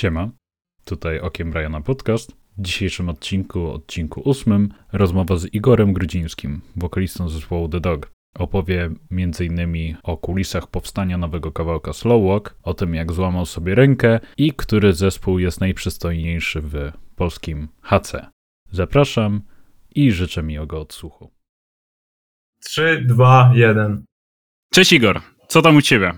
Siema, tutaj Okiem Briana Podcast. W dzisiejszym odcinku, odcinku ósmym, rozmowa z Igorem Grudzińskim, wokalistą zespołu The Dog. Opowie m.in. o kulisach powstania nowego kawałka Slow Walk, o tym jak złamał sobie rękę i który zespół jest najprzystojniejszy w polskim HC. Zapraszam i życzę miłego odsłuchu. 3, 2, 1. Cześć Igor, co tam u ciebie?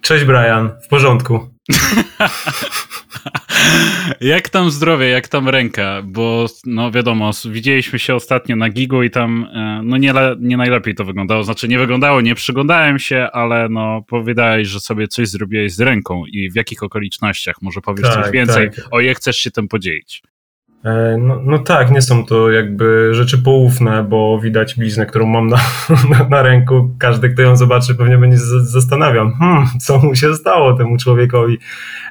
Cześć Brian, w porządku. jak tam zdrowie, jak tam ręka? Bo no wiadomo, widzieliśmy się ostatnio na gigu i tam e, no nie, nie najlepiej to wyglądało. Znaczy nie wyglądało, nie przyglądałem się, ale no powiedziałeś, że sobie coś zrobiłeś z ręką i w jakich okolicznościach? Może powiesz tak, coś więcej, tak. o jak chcesz się tym podzielić? E, no, no, tak, nie są to jakby rzeczy poufne, bo widać bliznę, którą mam na, na, na ręku. Każdy, kto ją zobaczy, pewnie będzie zastanawiał, hmm, co mu się stało temu człowiekowi.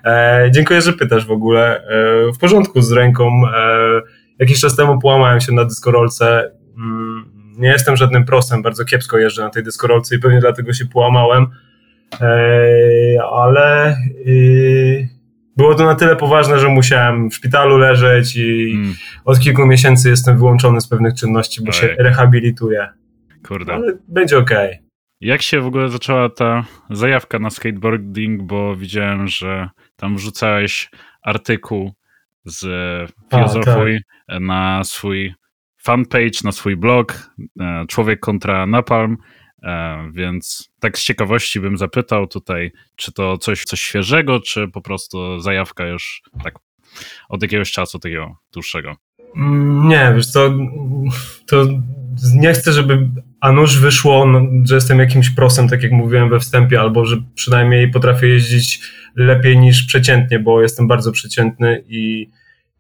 E, dziękuję, że pytasz w ogóle. E, w porządku z ręką. E, jakiś czas temu połamałem się na dyskorolce. Mm, nie jestem żadnym prosem, bardzo kiepsko jeżdżę na tej dyskorolce i pewnie dlatego się połamałem. E, ale... Było to na tyle poważne, że musiałem w szpitalu leżeć i mm. od kilku miesięcy jestem wyłączony z pewnych czynności, bo Oj. się rehabilituję. Kurde. Ale będzie okej. Okay. Jak się w ogóle zaczęła ta zajawka na skateboarding, bo widziałem, że tam wrzucałeś artykuł z Filozofuj tak. na swój fanpage, na swój blog e, Człowiek kontra Napalm więc tak z ciekawości bym zapytał tutaj, czy to coś, coś świeżego, czy po prostu zajawka już tak od jakiegoś czasu takiego dłuższego? Mm, nie, wiesz co, to nie chcę, żeby a wyszło, no, że jestem jakimś prosem, tak jak mówiłem we wstępie, albo że przynajmniej potrafię jeździć lepiej niż przeciętnie, bo jestem bardzo przeciętny i,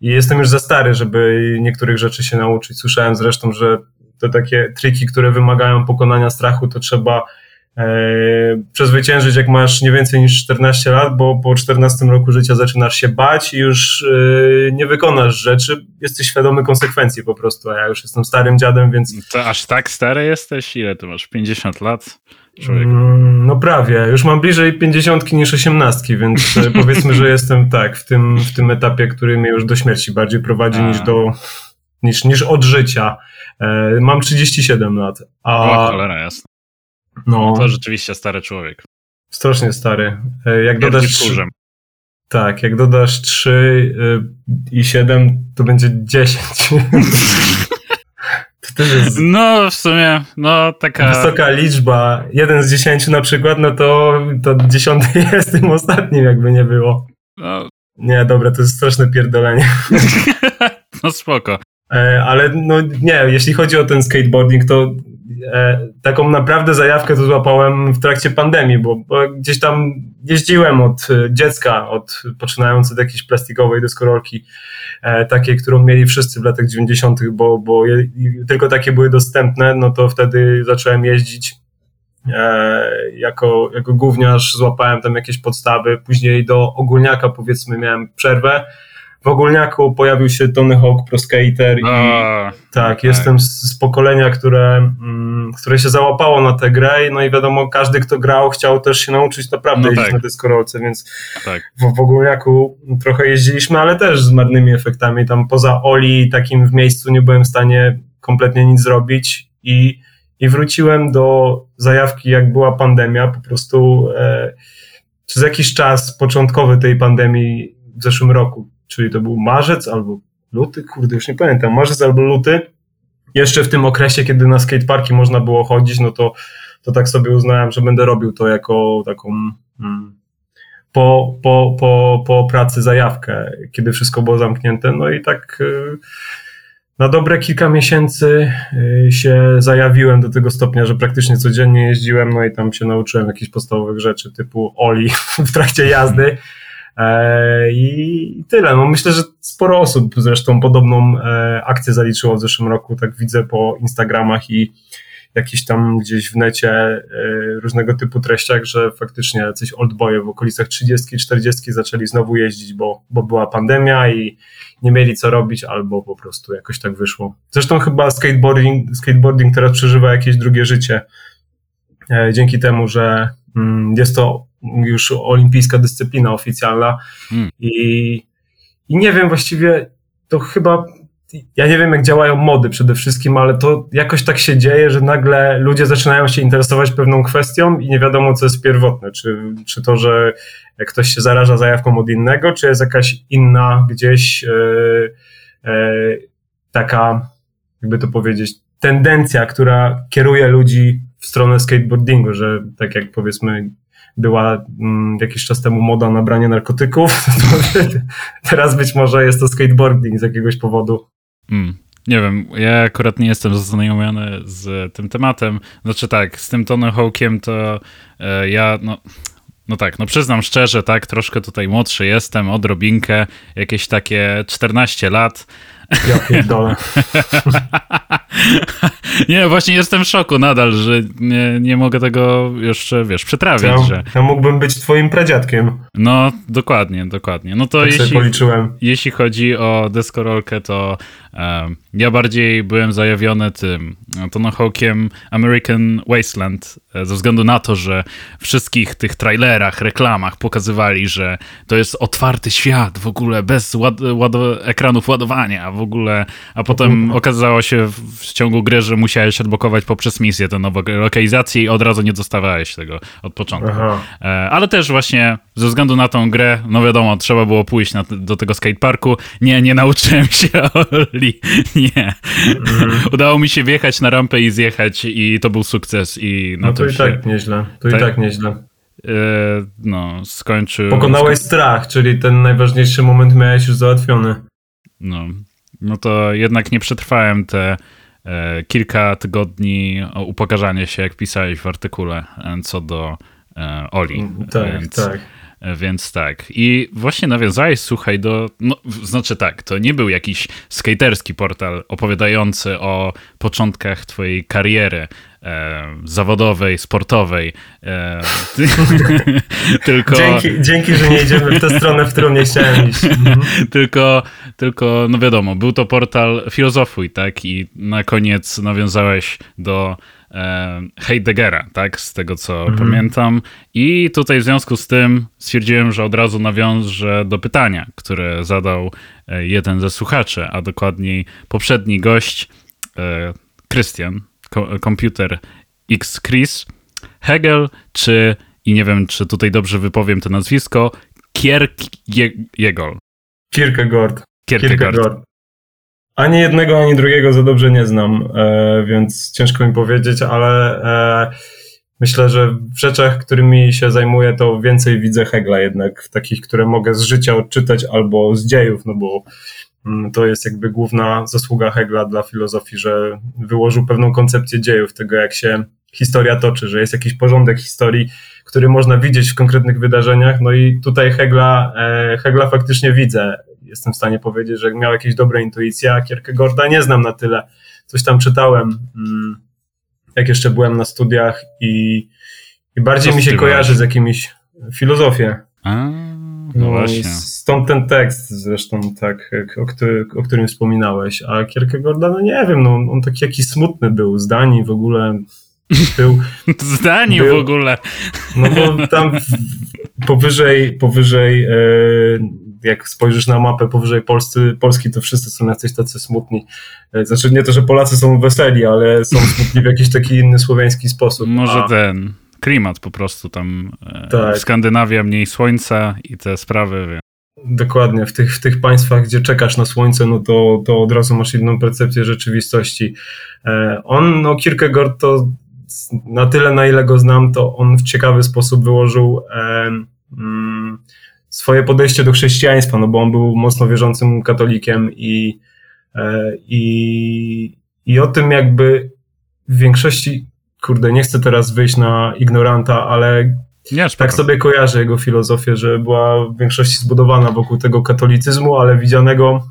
i jestem już za stary, żeby niektórych rzeczy się nauczyć. Słyszałem zresztą, że te takie triki, które wymagają pokonania strachu, to trzeba e, przezwyciężyć, jak masz nie więcej niż 14 lat, bo po 14 roku życia zaczynasz się bać i już e, nie wykonasz rzeczy, jesteś świadomy konsekwencji po prostu, a ja już jestem starym dziadem, więc... To aż tak stary jesteś? Ile ty masz? 50 lat? Mm, no prawie, już mam bliżej 50 niż 18, więc e, powiedzmy, że jestem tak, w tym, w tym etapie, który mnie już do śmierci bardziej prowadzi a. niż do niż, niż od życia. E, mam 37 lat. A, o, cholera, jasne. No, no, to rzeczywiście stary człowiek. Strasznie stary. E, jak dodasz, kurzem. Tak, jak dodasz 3 e, i 7, to będzie 10. to jest no, w sumie, no taka... Wysoka liczba. 1 z 10 na przykład, no to, to 10 jest tym ostatnim, jakby nie było. No. Nie, dobra, to jest straszne pierdolenie. no spoko. E, ale no nie, jeśli chodzi o ten skateboarding, to e, taką naprawdę zajawkę to złapałem w trakcie pandemii, bo, bo, gdzieś tam jeździłem od e, dziecka, od poczynając od jakiejś plastikowej deskorolki, takiej, którą mieli wszyscy w latach 90., bo, bo je, tylko takie były dostępne, no to wtedy zacząłem jeździć jako, jako gówniarz, złapałem tam jakieś podstawy, później do ogólniaka powiedzmy miałem przerwę, w ogólniaku pojawił się Tony Hawk Pro Skater i A, tak, tak, jestem z, z pokolenia, które, mm, które się załapało na tę grę no i wiadomo, każdy kto grał chciał też się nauczyć naprawdę no jeździć tak. na deskorolce, więc tak. w, w ogólniaku trochę jeździliśmy, ale też z marnymi efektami, tam poza Oli takim w miejscu nie byłem w stanie kompletnie nic zrobić i, i wróciłem do zajawki jak była pandemia, po prostu e, przez jakiś czas początkowy tej pandemii w zeszłym roku, czyli to był marzec albo luty, kurde, już nie pamiętam, marzec albo luty, jeszcze w tym okresie, kiedy na skateparki można było chodzić, no to, to tak sobie uznałem, że będę robił to jako taką hmm, po, po, po, po pracy zajawkę, kiedy wszystko było zamknięte, no i tak y, na dobre kilka miesięcy y, się zajawiłem do tego stopnia, że praktycznie codziennie jeździłem, no i tam się nauczyłem jakichś podstawowych rzeczy typu oli w trakcie jazdy, I tyle. No myślę, że sporo osób zresztą podobną e, akcję zaliczyło w zeszłym roku. Tak widzę po Instagramach i jakiś tam gdzieś w necie e, różnego typu treściach, że faktycznie jacyś oldboye w okolicach 30-40 zaczęli znowu jeździć, bo, bo była pandemia i nie mieli co robić, albo po prostu jakoś tak wyszło. Zresztą chyba skateboarding, skateboarding teraz przeżywa jakieś drugie życie. Dzięki temu, że mm, jest to już olimpijska dyscyplina oficjalna hmm. i, i nie wiem właściwie, to chyba ja nie wiem, jak działają mody przede wszystkim, ale to jakoś tak się dzieje, że nagle ludzie zaczynają się interesować pewną kwestią i nie wiadomo, co jest pierwotne. Czy, czy to, że ktoś się zaraża zajawką od innego, czy jest jakaś inna gdzieś e, e, taka, jakby to powiedzieć, tendencja, która kieruje ludzi w stronę skateboardingu, że tak jak powiedzmy była mm, jakiś czas temu moda na branie narkotyków, teraz być może jest to skateboarding z jakiegoś powodu. Mm. Nie wiem, ja akurat nie jestem zaznajomiony z tym tematem. Znaczy tak, z tym Tony Hawkiem to e, ja, no, no tak, no przyznam szczerze, tak, troszkę tutaj młodszy jestem, odrobinkę, jakieś takie 14 lat. Ja pierdolę. nie, właśnie jestem w szoku nadal, że nie, nie mogę tego jeszcze, wiesz, przetrawić. Ja, że... ja mógłbym być twoim pradziadkiem. No, dokładnie, dokładnie. No to tak jeśli, jeśli chodzi o deskorolkę, to ja bardziej byłem zajawiony tym Tony Hawkiem American Wasteland e, ze względu na to, że w wszystkich tych trailerach, reklamach pokazywali, że to jest otwarty świat w ogóle, bez ład, ład ekranów ładowania w ogóle, a potem mhm. okazało się w ciągu gry, że musiałeś odblokować poprzez misję tę nową lokalizację i od razu nie dostawałeś tego od początku. Aha. E, ale też właśnie ze względu na tą grę, no wiadomo, trzeba było pójść na, do tego skateparku. Nie, nie nauczyłem się Nie. Mm. Udało mi się wjechać na rampę i zjechać i to był sukces. I no to i się... tak nieźle. To tak? i tak nieźle. E, no, skończył. Pokonałeś strach, czyli ten najważniejszy moment miałeś już załatwiony. No, no to jednak nie przetrwałem te e, kilka tygodni upokarzania się, jak pisałeś w artykule, e, co do e, Oli. Tak, Więc, tak. E, więc tak. I właśnie nawiązałeś, słuchaj, do. No, znaczy tak, to nie był jakiś skaterski portal opowiadający o początkach twojej kariery e, zawodowej, sportowej. E, tylko. Dzięki, dzięki, że nie idziemy w tę stronę, w którą nie chciałem iść. Mhm. tylko, tylko, no wiadomo, był to portal Filozofuj, tak? I na koniec nawiązałeś do Heideggera, tak, z tego co mhm. pamiętam. I tutaj w związku z tym stwierdziłem, że od razu nawiążę do pytania, które zadał e, jeden ze słuchaczy, a dokładniej poprzedni gość, e, Christian, komputer X Chris, Hegel, czy, i nie wiem, czy tutaj dobrze wypowiem to nazwisko, Kierkegaard. Kierkegaard. Kierkegaard. Ani jednego, ani drugiego za dobrze nie znam, e, więc ciężko mi powiedzieć, ale e, myślę, że w rzeczach, którymi się zajmuję, to więcej widzę Hegla jednak, takich, które mogę z życia odczytać albo z dziejów, no bo mm, to jest jakby główna zasługa Hegla dla filozofii, że wyłożył pewną koncepcję dziejów, tego jak się historia toczy, że jest jakiś porządek historii, który można widzieć w konkretnych wydarzeniach, no i tutaj Hegla, e, Hegla faktycznie widzę jestem w stanie powiedzieć, że miał jakieś dobre intuicje, a Kierkegaarda nie znam na tyle. Coś tam czytałem, mm, jak jeszcze byłem na studiach i, i bardziej mi się kojarzy z jakimiś filozofię. A, no, no właśnie. Stąd ten tekst zresztą, tak, o, który, o którym wspominałeś. A Kierkegaarda, no nie wiem, no, on taki jakiś smutny był, zdani w ogóle był. Zdani był, w ogóle. No bo tam powyżej, powyżej e, jak spojrzysz na mapę powyżej Polscy, Polski, to wszyscy są jacyś tacy smutni. E, znaczy nie to, że Polacy są weseli, ale są smutni w jakiś taki inny słowiański sposób. Może A... ten klimat po prostu tam. E, tak. Skandynawia mniej słońca i te sprawy. Wie. Dokładnie, w tych, w tych państwach, gdzie czekasz na słońce, no to, to od razu masz inną percepcję rzeczywistości. E, on, no Kierkegaard to na tyle, na ile go znam, to on w ciekawy sposób wyłożył mm, swoje podejście do chrześcijaństwa, no bo on był mocno wierzącym katolikiem i, e, i, i o tym jakby w większości, kurde, nie chcę teraz wyjść na ignoranta, ale nie, tak sobie kojarzę jego filozofię, że była w większości zbudowana wokół tego katolicyzmu, ale widzianego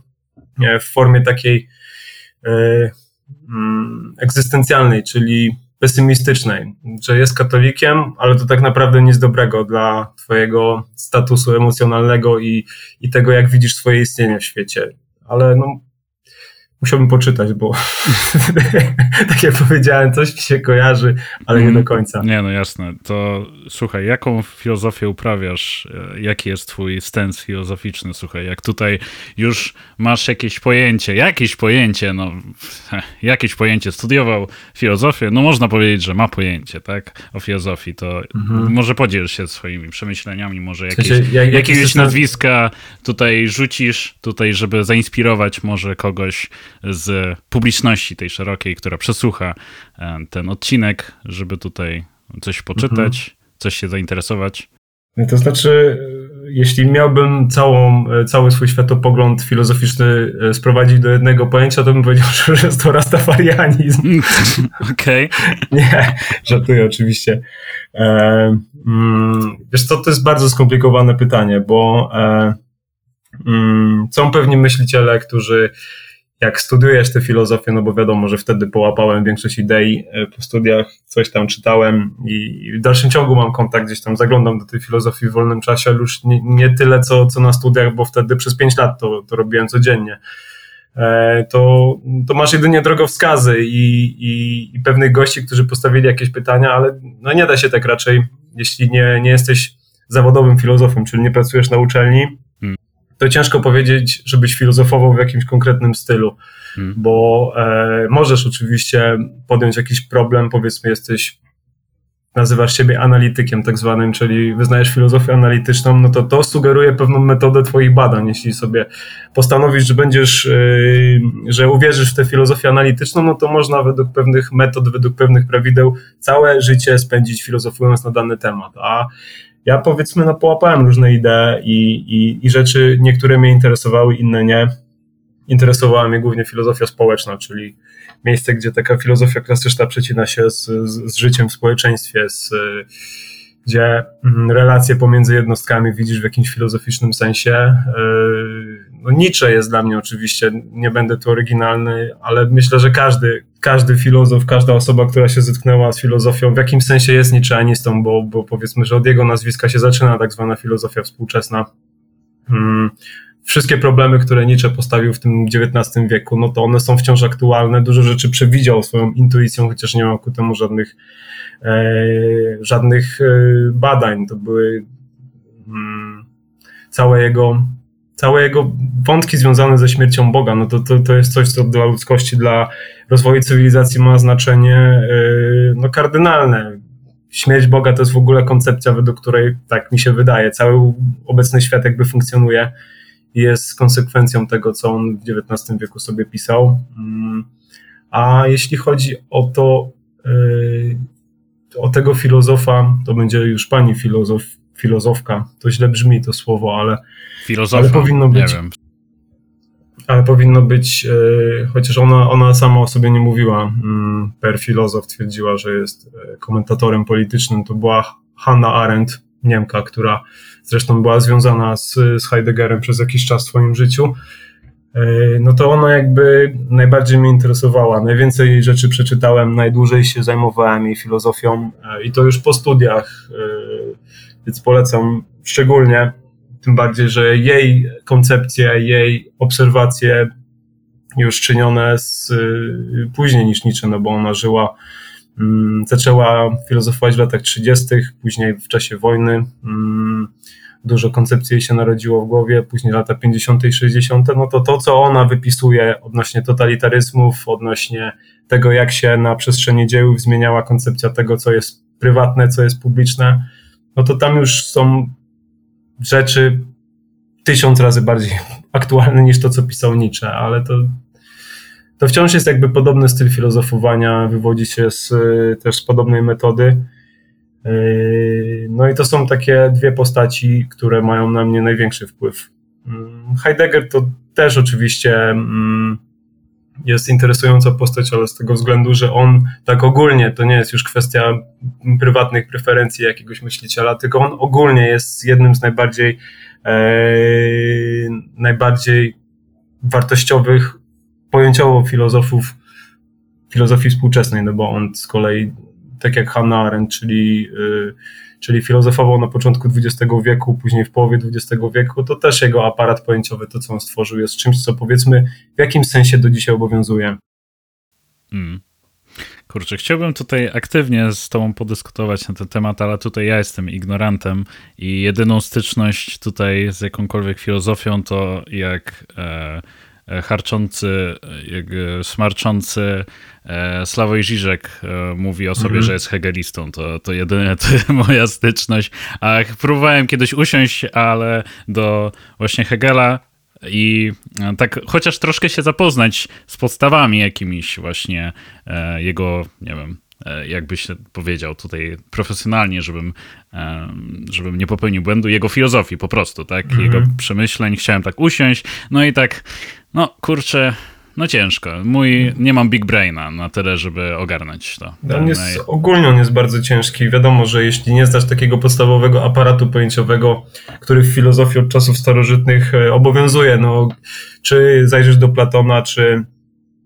w formie takiej e, mm, egzystencjalnej, czyli pesymistycznej, że jest katolikiem, ale to tak naprawdę nic dobrego dla twojego statusu emocjonalnego i, i tego, jak widzisz swoje istnienie w świecie. Ale no, musiałbym poczytać, bo tak jak powiedziałem, coś mi się kojarzy, ale nie do końca. Nie, no jasne. To słuchaj, jaką filozofię uprawiasz? E, jaki jest twój stens filozoficzny? Słuchaj, jak tutaj już masz jakieś pojęcie, jakieś pojęcie, no jakieś pojęcie, studiował filozofię, no można powiedzieć, że ma pojęcie, tak, o filozofii, to mhm. może podzielisz się swoimi przemyśleniami, może jakieś, w sensie, jak, jakieś nazwiska tutaj rzucisz, tutaj, żeby zainspirować może kogoś z publiczności tej szerokiej, która przesłucha e, ten odcinek, żeby tutaj coś poczytać, mhm. coś się zainteresować? To znaczy, jeśli miałbym całą, cały swój światopogląd filozoficzny e, sprowadzić do jednego pojęcia, to bym powiedział, że jest to rastafarianizm. Okej. Okay. Nie, żartuję oczywiście. E, mm, wiesz co, to jest bardzo skomplikowane pytanie, bo e, mm, są pewni myśliciele, którzy jak studiujesz tę filozofię, no bo wiadomo, że wtedy połapałem większość idei e, po studiach, coś tam czytałem i w dalszym ciągu mam kontakt, gdzieś tam zaglądam do tej filozofii w wolnym czasie, ale już nie, nie tyle co, co na studiach, bo wtedy przez pięć lat to, to robiłem codziennie. E, to, to masz jedynie drogowskazy i, i, i pewnych gości, którzy postawili jakieś pytania, ale no nie da się tak raczej, jeśli nie, nie jesteś zawodowym filozofem, czyli nie pracujesz na uczelni, to ciężko powiedzieć, żebyś filozofował w jakimś konkretnym stylu, hmm. bo e, możesz oczywiście podjąć jakiś problem, powiedzmy jesteś, nazywasz siebie analitykiem tak zwanym, czyli wyznajesz filozofię analityczną, no to to sugeruje pewną metodę twoich badań. Jeśli sobie postanowisz, że będziesz, e, że uwierzysz w tę filozofię analityczną, no to można według pewnych metod, według pewnych prawideł całe życie spędzić filozofując na dany temat, a ja powiedzmy, no połapałem różne idee i, i, i rzeczy, niektóre mnie interesowały, inne nie. Interesowała mnie głównie filozofia społeczna, czyli miejsce, gdzie taka filozofia klasyczna przecina się z, z, z życiem w społeczeństwie, z, gdzie mm, relacje pomiędzy jednostkami widzisz w jakimś filozoficznym sensie. Yy, no Nietzsche jest dla mnie oczywiście, nie będę tu oryginalny, ale myślę, że każdy, każdy filozof, każda osoba, która się zetknęła z filozofią, w jakimś sensie jest Nietzscheanistą, bo, bo powiedzmy, że od jego nazwiska się zaczyna tak zwana filozofia współczesna. Wszystkie problemy, które Nietzsche postawił w tym XIX wieku, no to one są wciąż aktualne. Dużo rzeczy przewidział swoją intuicją, chociaż nie ma ku temu żadnych, e, żadnych e, badań. To były mm, całe jego całe jego wątki związane ze śmiercią Boga, no to, to, to jest coś, co dla ludzkości, dla rozwoju cywilizacji ma znaczenie yy, no, kardynalne. Śmierć Boga to jest w ogóle koncepcja, według której, tak mi się wydaje, cały obecny świat jakby funkcjonuje jest konsekwencją tego, co on w XIX wieku sobie pisał. Mm, a jeśli chodzi o to, yy, o tego filozofa, to będzie już pani filozof, filozofka. To źle brzmi to słowo, ale, Filozofa, ale powinno być. Nie wiem. Ale powinno być, yy, chociaż ona, ona sama o sobie nie mówiła, yy, per filozof twierdziła, że jest e, komentatorem politycznym. To była Hannah Arendt, Niemka, która zresztą była związana z, z Heideggerem przez jakiś czas w swoim życiu. E, no to ona jakby najbardziej mnie interesowała. Najwięcej rzeczy przeczytałem, najdłużej się zajmowałem jej filozofią i to już po studiach więc polecam szczególnie, tym bardziej, że jej koncepcje, jej obserwacje już czynione z, później niż Nietzsche, no bo ona żyła, zaczęła filozofować w latach 30., później w czasie wojny. Mm, dużo koncepcji jej się narodziło w głowie, później lata 50. i 60., no to to, co ona wypisuje odnośnie totalitaryzmów, odnośnie tego, jak się na przestrzeni dziejów zmieniała koncepcja tego, co jest prywatne, co jest publiczne, no to tam już są rzeczy tysiąc razy bardziej aktualne niż to, co pisał Nietzsche, ale to, to wciąż jest jakby podobny styl filozofowania, wywodzi się z, też z podobnej metody. Yy, no i to są takie dwie postaci, które mają na mnie największy wpływ. Mm, Heidegger to też oczywiście mm, jest interesująca postać, ale z tego względu, że on tak ogólnie, to nie jest już kwestia prywatnych preferencji jakiegoś myśliciela, tylko on ogólnie jest jednym z najbardziej e, najbardziej wartościowych pojęciowo filozofów filozofii współczesnej, no bo on z kolei tak jak Hannah Arendt, czyli, czyli filozofował na początku XX wieku, później w połowie XX wieku, to też jego aparat pojęciowy, to co on stworzył, jest czymś, co powiedzmy w jakimś sensie do dzisiaj obowiązuje. Mm. Kurczę, chciałbym tutaj aktywnie z Tobą podyskutować na ten temat, ale tutaj ja jestem ignorantem i jedyną styczność tutaj z jakąkolwiek filozofią to jak e harczący, jak e, smarczący e, Sławoj e, mówi o sobie, mm -hmm. że jest hegelistą. To, to jedynie to moja styczność. A próbowałem kiedyś usiąść, ale do właśnie Hegela i e, tak chociaż troszkę się zapoznać z podstawami jakimiś właśnie e, jego, nie wiem, e, jakbyś powiedział tutaj profesjonalnie, żebym, żebym nie popełnił błędu, jego filozofii po prostu, tak, mhm. jego przemyśleń, chciałem tak usiąść, no i tak, no kurczę, no ciężko. Mój, nie mam big braina na tyle, żeby ogarnąć to. On jest, ogólnie on jest bardzo ciężki. Wiadomo, że jeśli nie znasz takiego podstawowego aparatu pojęciowego, który w filozofii od czasów starożytnych e, obowiązuje, no, czy zajrzysz do Platona, czy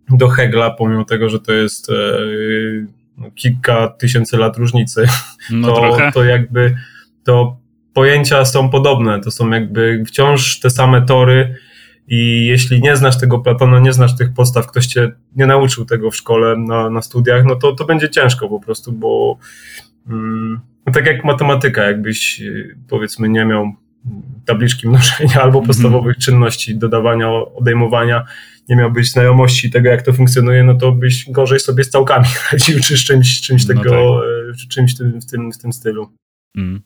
do Hegla, pomimo tego, że to jest e, no, kilka tysięcy lat różnicy, no to, to jakby to pojęcia są podobne, to są jakby wciąż te same tory, i jeśli nie znasz tego Platona, nie znasz tych podstaw, ktoś cię nie nauczył tego w szkole, na, na studiach, no to, to będzie ciężko po prostu, bo mm, no tak jak matematyka, jakbyś powiedzmy nie miał tabliczki mnożenia albo mhm. podstawowych mm. czynności dodawania, odejmowania, nie miałbyś znajomości tego, jak to funkcjonuje, no to byś gorzej sobie z całkami radził, czy z czymś, czymś no tego, tak. czymś w tym, w tym, w tym stylu. Mm.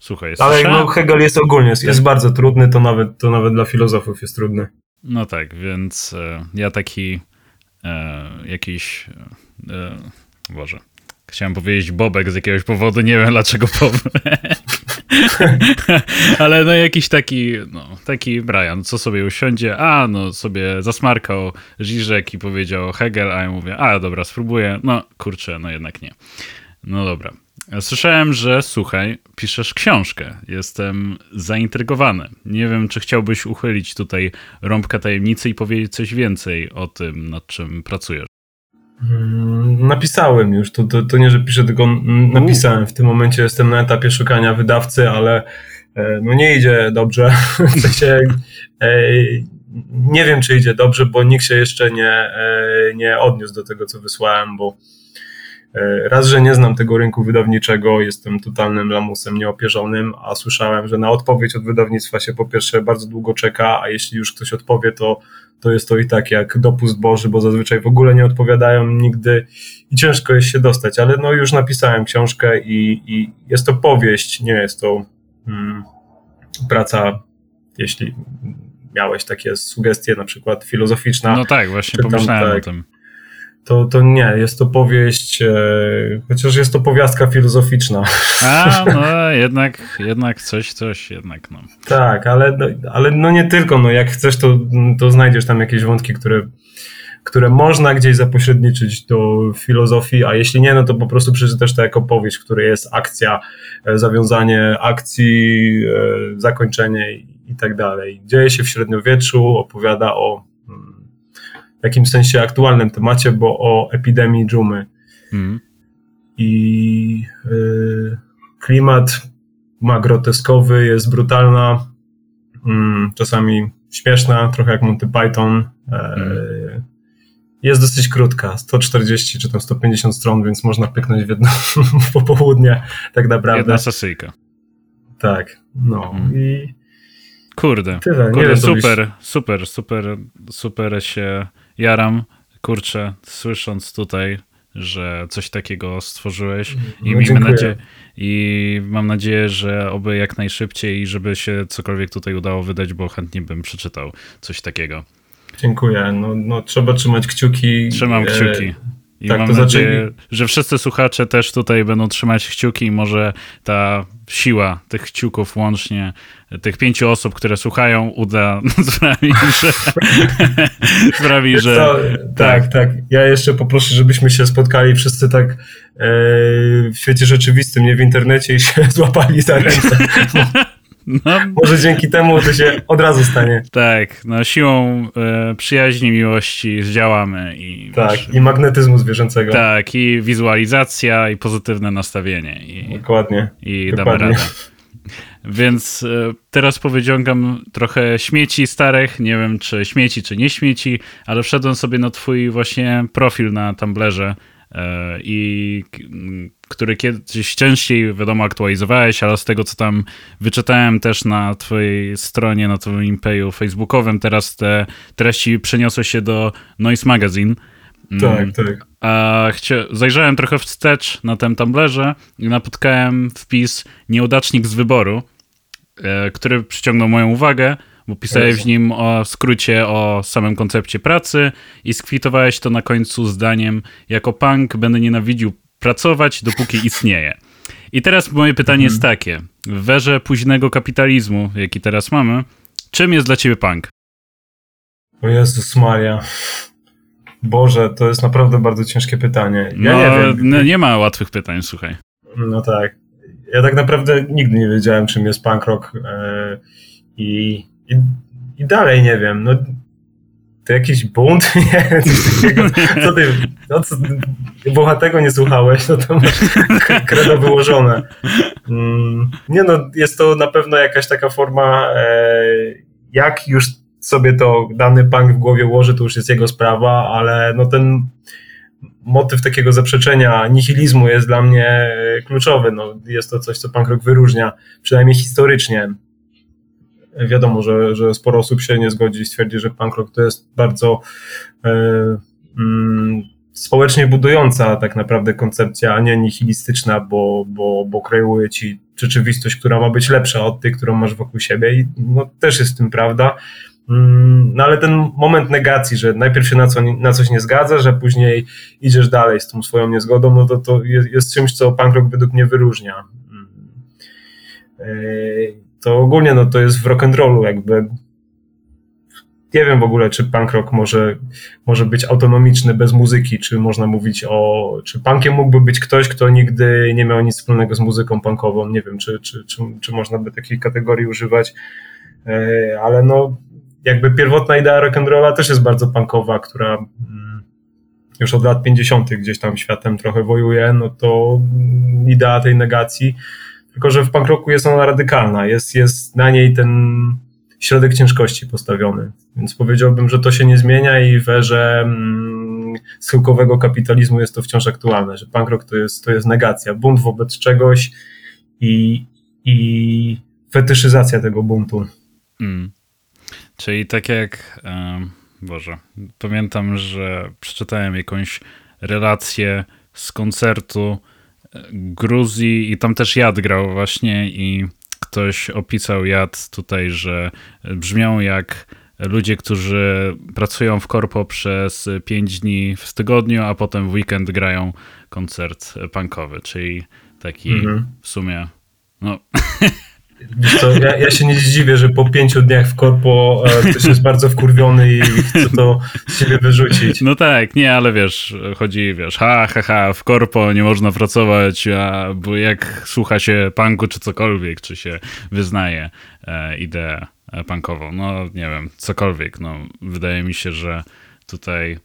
Słuchaj, Ale słyszałem... no, Hegel jest ogólnie, jest, jest bardzo trudny, to nawet, to nawet dla filozofów jest trudny. No tak, więc e, ja taki e, jakiś, e, Boże, chciałem powiedzieć Bobek z jakiegoś powodu, nie wiem dlaczego Bobek. Ale no jakiś taki, no, taki Brian, co sobie usiądzie, a no sobie zasmarkał Żyżek i powiedział Hegel, a ja mówię, a dobra, spróbuję, no kurczę, no jednak nie. No dobra. Słyszałem, że słuchaj, piszesz książkę. Jestem zaintrygowany. Nie wiem, czy chciałbyś uchylić tutaj rąbkę tajemnicy i powiedzieć coś więcej o tym, nad czym pracujesz. Mm, napisałem już. To, to, to nie, że piszę, tylko napisałem. W tym momencie jestem na etapie szukania wydawcy, ale e, no nie idzie dobrze. W sensie, e, nie wiem, czy idzie dobrze, bo nikt się jeszcze nie, e, nie odniósł do tego, co wysłałem, bo raz, że nie znam tego rynku wydawniczego, jestem totalnym lamusem nieopierzonym, a słyszałem, że na odpowiedź od wydawnictwa się po pierwsze bardzo długo czeka, a jeśli już ktoś odpowie, to, to jest to i tak jak dopust Boży, bo zazwyczaj w ogóle nie odpowiadają nigdy i ciężko jest się dostać, ale no już napisałem książkę i, i jest to powieść, nie jest to hmm, praca, jeśli miałeś takie sugestie na przykład filozoficzna. No tak, właśnie pomyślałem tak, o tym to, to nie, jest to powieść, e, chociaż jest to powiastka filozoficzna. A, no jednak, jednak coś, coś, jednak no. Tak, ale, ale no nie tylko, no jak chcesz, to, to znajdziesz tam jakieś wątki, które, które można gdzieś zapośredniczyć do filozofii, a jeśli nie, no to po prostu przeczytasz to jako powieść, w której jest akcja, e, zawiązanie akcji, e, zakończenie i tak dalej. Dzieje się w średniowieczu, opowiada o w jakimś sensie aktualnym temacie, bo o epidemii dżumy. Mm. I y, klimat ma groteskowy, jest brutalna, y, czasami śmieszna, trochę jak Monty Python. Y, mm. Jest dosyć krótka, 140 czy tam 150 stron, więc można pyknąć w jedno popołudnie, tak naprawdę. Jedna sesyjka. Tak, no mm. i Kurde, Tyle. Kurde, wiem, super, super, super, super się jaram, kurczę, słysząc tutaj, że coś takiego stworzyłeś i, no, miejmy nadzieję, i mam nadzieję, że oby jak najszybciej i żeby się cokolwiek tutaj udało wydać, bo chętnie bym przeczytał coś takiego. Dziękuję. No, no trzeba trzymać kciuki. Trzymam kciuki. I tak, mam to znaczy- nadzieję, że wszyscy słuchacze też tutaj będą trzymać kciuki i może ta siła tych kciuków łącznie, tych pięciu osób, które słuchają, uda sprawi, że... sprawi, że... To, tak, tak, tak. Ja jeszcze poproszę, żebyśmy się spotkali wszyscy tak e, w świecie rzeczywistym, nie w internecie i się złapali za ręce. No. Może dzięki temu to się od razu stanie. Tak, no siłą e, przyjaźni, miłości zdziałamy. I, tak, wiesz, i magnetyzmu zwierzęcego. Tak, i wizualizacja, i pozytywne nastawienie. I, Dokładnie. I Dokładnie. damy radę. Więc e, teraz powyciągam trochę śmieci starych, nie wiem czy śmieci, czy nie śmieci, ale wszedłem sobie na twój właśnie profil na Tumblerze i który kiedyś częściej, wiadomo, aktualizowałeś, ale z tego, co tam wyczytałem też na twojej stronie, na twoim page'u facebookowym, teraz te treści przeniosły się do Noise Magazine. Tak, mm. tak. A chcia- zajrzałem trochę wstecz na tym Tumblerze i napotkałem wpis Nieudacznik z wyboru, e, który przyciągnął moją uwagę, bo pisałeś w nim o skrócie o samym koncepcie pracy i skwitowałeś to na końcu zdaniem jako punk będę nienawidził pracować, dopóki istnieje. I teraz moje pytanie mhm. jest takie. W werze późnego kapitalizmu, jaki teraz mamy, czym jest dla ciebie punk? O Jezus Maria. Boże, to jest naprawdę bardzo ciężkie pytanie. Ja no, nie wiem. No, nie ma łatwych pytań, słuchaj. No tak. Ja tak naprawdę nigdy nie wiedziałem, czym jest punk rock yy, i, i, i, dalej nie wiem. No, to jakiś bunt? Nie, co ty, no, co, Bohatego nie słuchałeś, no to masz kredo wyłożone. Mm, nie no, jest to na pewno jakaś taka forma, e, jak już sobie to dany punk w głowie ułoży, to już jest jego sprawa, ale no ten motyw takiego zaprzeczenia nihilizmu jest dla mnie kluczowy. No, jest to coś, co punk rock wyróżnia, przynajmniej historycznie. Wiadomo, że, że sporo osób się nie zgodzi i stwierdzi, że punk rock to jest bardzo e, mm, społecznie budująca tak naprawdę koncepcja, a nie nihilistyczna, bo, bo, bo kreuje ci rzeczywistość, która ma być lepsza od tej, którą masz wokół siebie i no, też jest w tym prawda. Mm, no ale ten moment negacji, że najpierw się na, co, na coś nie zgadza, że później idziesz dalej z tą swoją niezgodą, no to, to jest, jest czymś, co punk rock według mnie wyróżnia. Mm. To ogólnie no, to jest w rock'n'rollu jakby nie wiem w ogóle, czy punk rock może, może być autonomiczny bez muzyki, czy można mówić o, czy punkiem mógłby być ktoś, kto nigdy nie miał nic wspólnego z muzyką punkową, nie wiem, czy, czy, czy, czy można by takiej kategorii używać, e, ale no jakby pierwotna idea rock'n'rolla też jest bardzo punkowa, która mm, już od lat 50. gdzieś tam światem trochę wojuje, no to idea tej negacji, tylko że w punk rocku jest ona radykalna, jest, jest na niej ten środek ciężkości postawiony, więc powiedziałbym, że to się nie zmienia i w erze mm, schyłkowego kapitalizmu jest to wciąż aktualne, że punk rock to jest, to jest negacja, bunt wobec czegoś i, i fetyszyzacja tego buntu. Mm. Czyli tak jak, Boże, pamiętam, że przeczytałem jakąś relację z koncertu Gruzji i tam też Jad grał właśnie i ktoś opisał Jad tutaj, że brzmią jak ludzie, którzy pracują w korpo przez 5 dni w tygodniu, a potem w weekend grają koncert punkowy, czyli taki mhm. w sumie no Co, ja, ja, się nie dziwię, że po pięciu dniach w korpo e, ktoś jest bardzo wkurwiony i chce to z siebie wyrzucić. No tak, nie, ale wiesz, chodzi, wiesz, ha, ha, ha, w korpo nie można pracować, a, bo jak słucha się punku czy cokolwiek, czy się wyznaje e, ideę punkową, no nie wiem, cokolwiek, no wydaje mi się, że tutaj.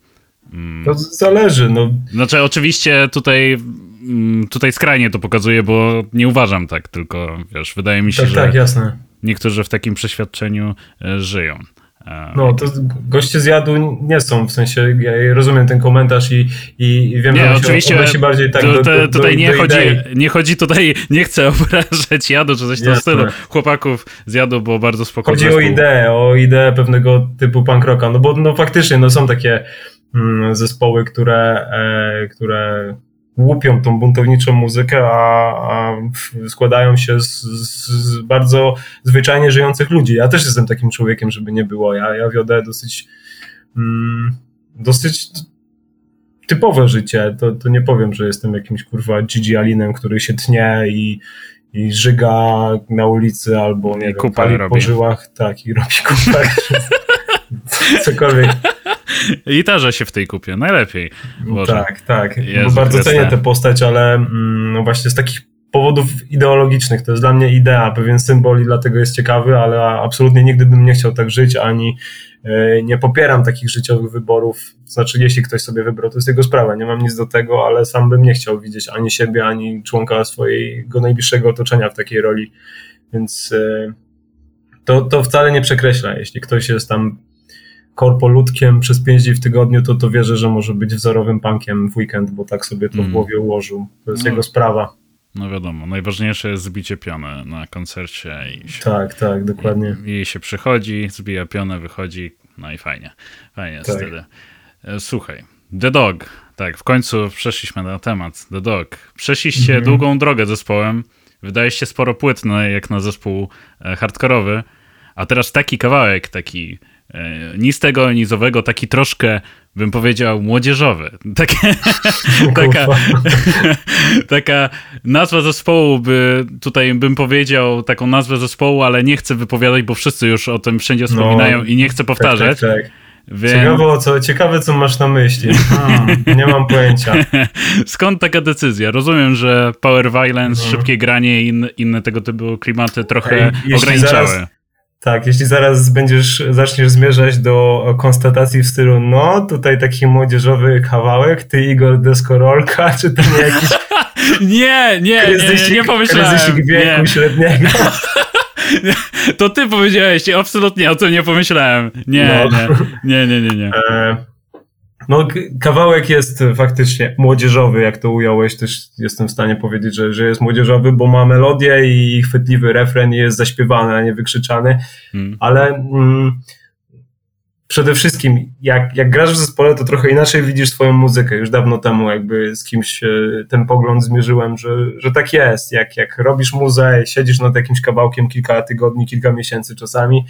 To zależy. No. Znaczy, oczywiście tutaj, mm, tutaj skrajnie to pokazuję, bo nie uważam tak, tylko wiesz, wydaje mi się, tak, że tak, jasne. niektórzy w takim przeświadczeniu e, żyją. E, no, to goście zjadu nie są, w sensie ja rozumiem ten komentarz i, i wiem, nie, że oczywiście się bardziej tak to, do, do, tutaj nie, do chodzi, nie chodzi tutaj, nie chcę obrażać jadu czy coś w tym stylu, chłopaków zjadu, bo bardzo spokojnie. Chodzi zespół. o ideę, o ideę pewnego typu punk rocka, no bo no faktycznie no są takie zespoły, które, e, które łupią tą buntowniczą muzykę, a, a składają się z, z, bardzo zwyczajnie żyjących ludzi. Ja też jestem takim człowiekiem, żeby nie było. Ja, ja wiodę dosyć mm, dosyć typowe życie. To, to nie powiem, że jestem jakimś kurwa Gigi Alinem, który się tnie i, i żyga na ulicy albo nie I wiem, pali po żyłach. Tak, i robi kupę. Cokolwiek. Gitarze się w tej kupie, najlepiej. Boże. Tak, tak. Jezu, bardzo cenię tę postać, ale mm, no właśnie z takich powodów ideologicznych. To jest dla mnie idea, pewien symbol i dlatego jest ciekawy, ale absolutnie nigdy bym nie chciał tak żyć, ani e, nie popieram takich życiowych wyborów. Znaczy, jeśli ktoś sobie wybrał, to jest jego sprawa, nie mam nic do tego, ale sam bym nie chciał widzieć ani siebie, ani członka swojego najbliższego otoczenia w takiej roli. Więc e, to, to wcale nie przekreśla. Jeśli ktoś jest tam korpoludkiem przez 5 dni w tygodniu, to to wierzę, że może być wzorowym punkiem w weekend, bo tak sobie to mm. w głowie ułożył. To jest no, jego sprawa. No wiadomo, najważniejsze jest zbicie piony na koncercie. I się, tak, tak, dokładnie. I, I, się przychodzi, zbija pionę, wychodzi, no i fajnie. Fajnie tak. wtedy. Słuchaj, The Dog, tak, w końcu przeszliśmy na temat. The Dog. Przeszliście mm -hmm. długą drogę zespołem. Wydaliście sporo płyt na, jak na zespół e, hardkorowy, a teraz taki kawałek, taki ni z tego, ni owego, taki troszkę, bym powiedział, młodzieżowy. Takie, taka, taka nazwa zespołu by, tutaj bym powiedział taką nazwę zespołu, ale nie chcę wypowiadać, bo wszyscy już o tym wszędzie wspominają no, i nie chcę powtarzać. Tak, tak, tak. Więc... Ciekawe, co, ciekawe, co masz na myśli. Hmm, nie mam pojęcia. Skąd taka decyzja? Rozumiem, że Power Violence, hmm. szybkie granie i inne, inne tego typu klimaty trochę Ej, ograniczały. Zaraz, tak, jeśli zaraz będziesz, zaczniesz zmierzać do konstatacji w stylu, no tutaj taki młodzieżowy kawałek, ty Igor Deskorolka, czy to nie jakiś... nie, nie, kryzysik, nie, nie pomyślałem. Kryzysik wieku nie. średniego. To ty powiedziałeś, absolutnie o tym nie pomyślałem. Nie, no. nie, nie, nie, nie. nie. E, no, kawałek jest faktycznie młodzieżowy, jak to ująłeś, też jestem w stanie powiedzieć, że, że jest młodzieżowy, bo ma melodię i chwytliwy refren i jest zaśpiewany, a nie wykrzyczany, hmm. ale mm, przede wszystkim jak, jak grasz w zespole, to trochę inaczej widzisz swoją muzykę. Już dawno temu jakby z kimś e, ten pogląd zmierzyłem, że, że tak jest. Jak, jak robisz muzę, siedzisz nad jakimś kawałkiem kilka tygodni, kilka miesięcy czasami,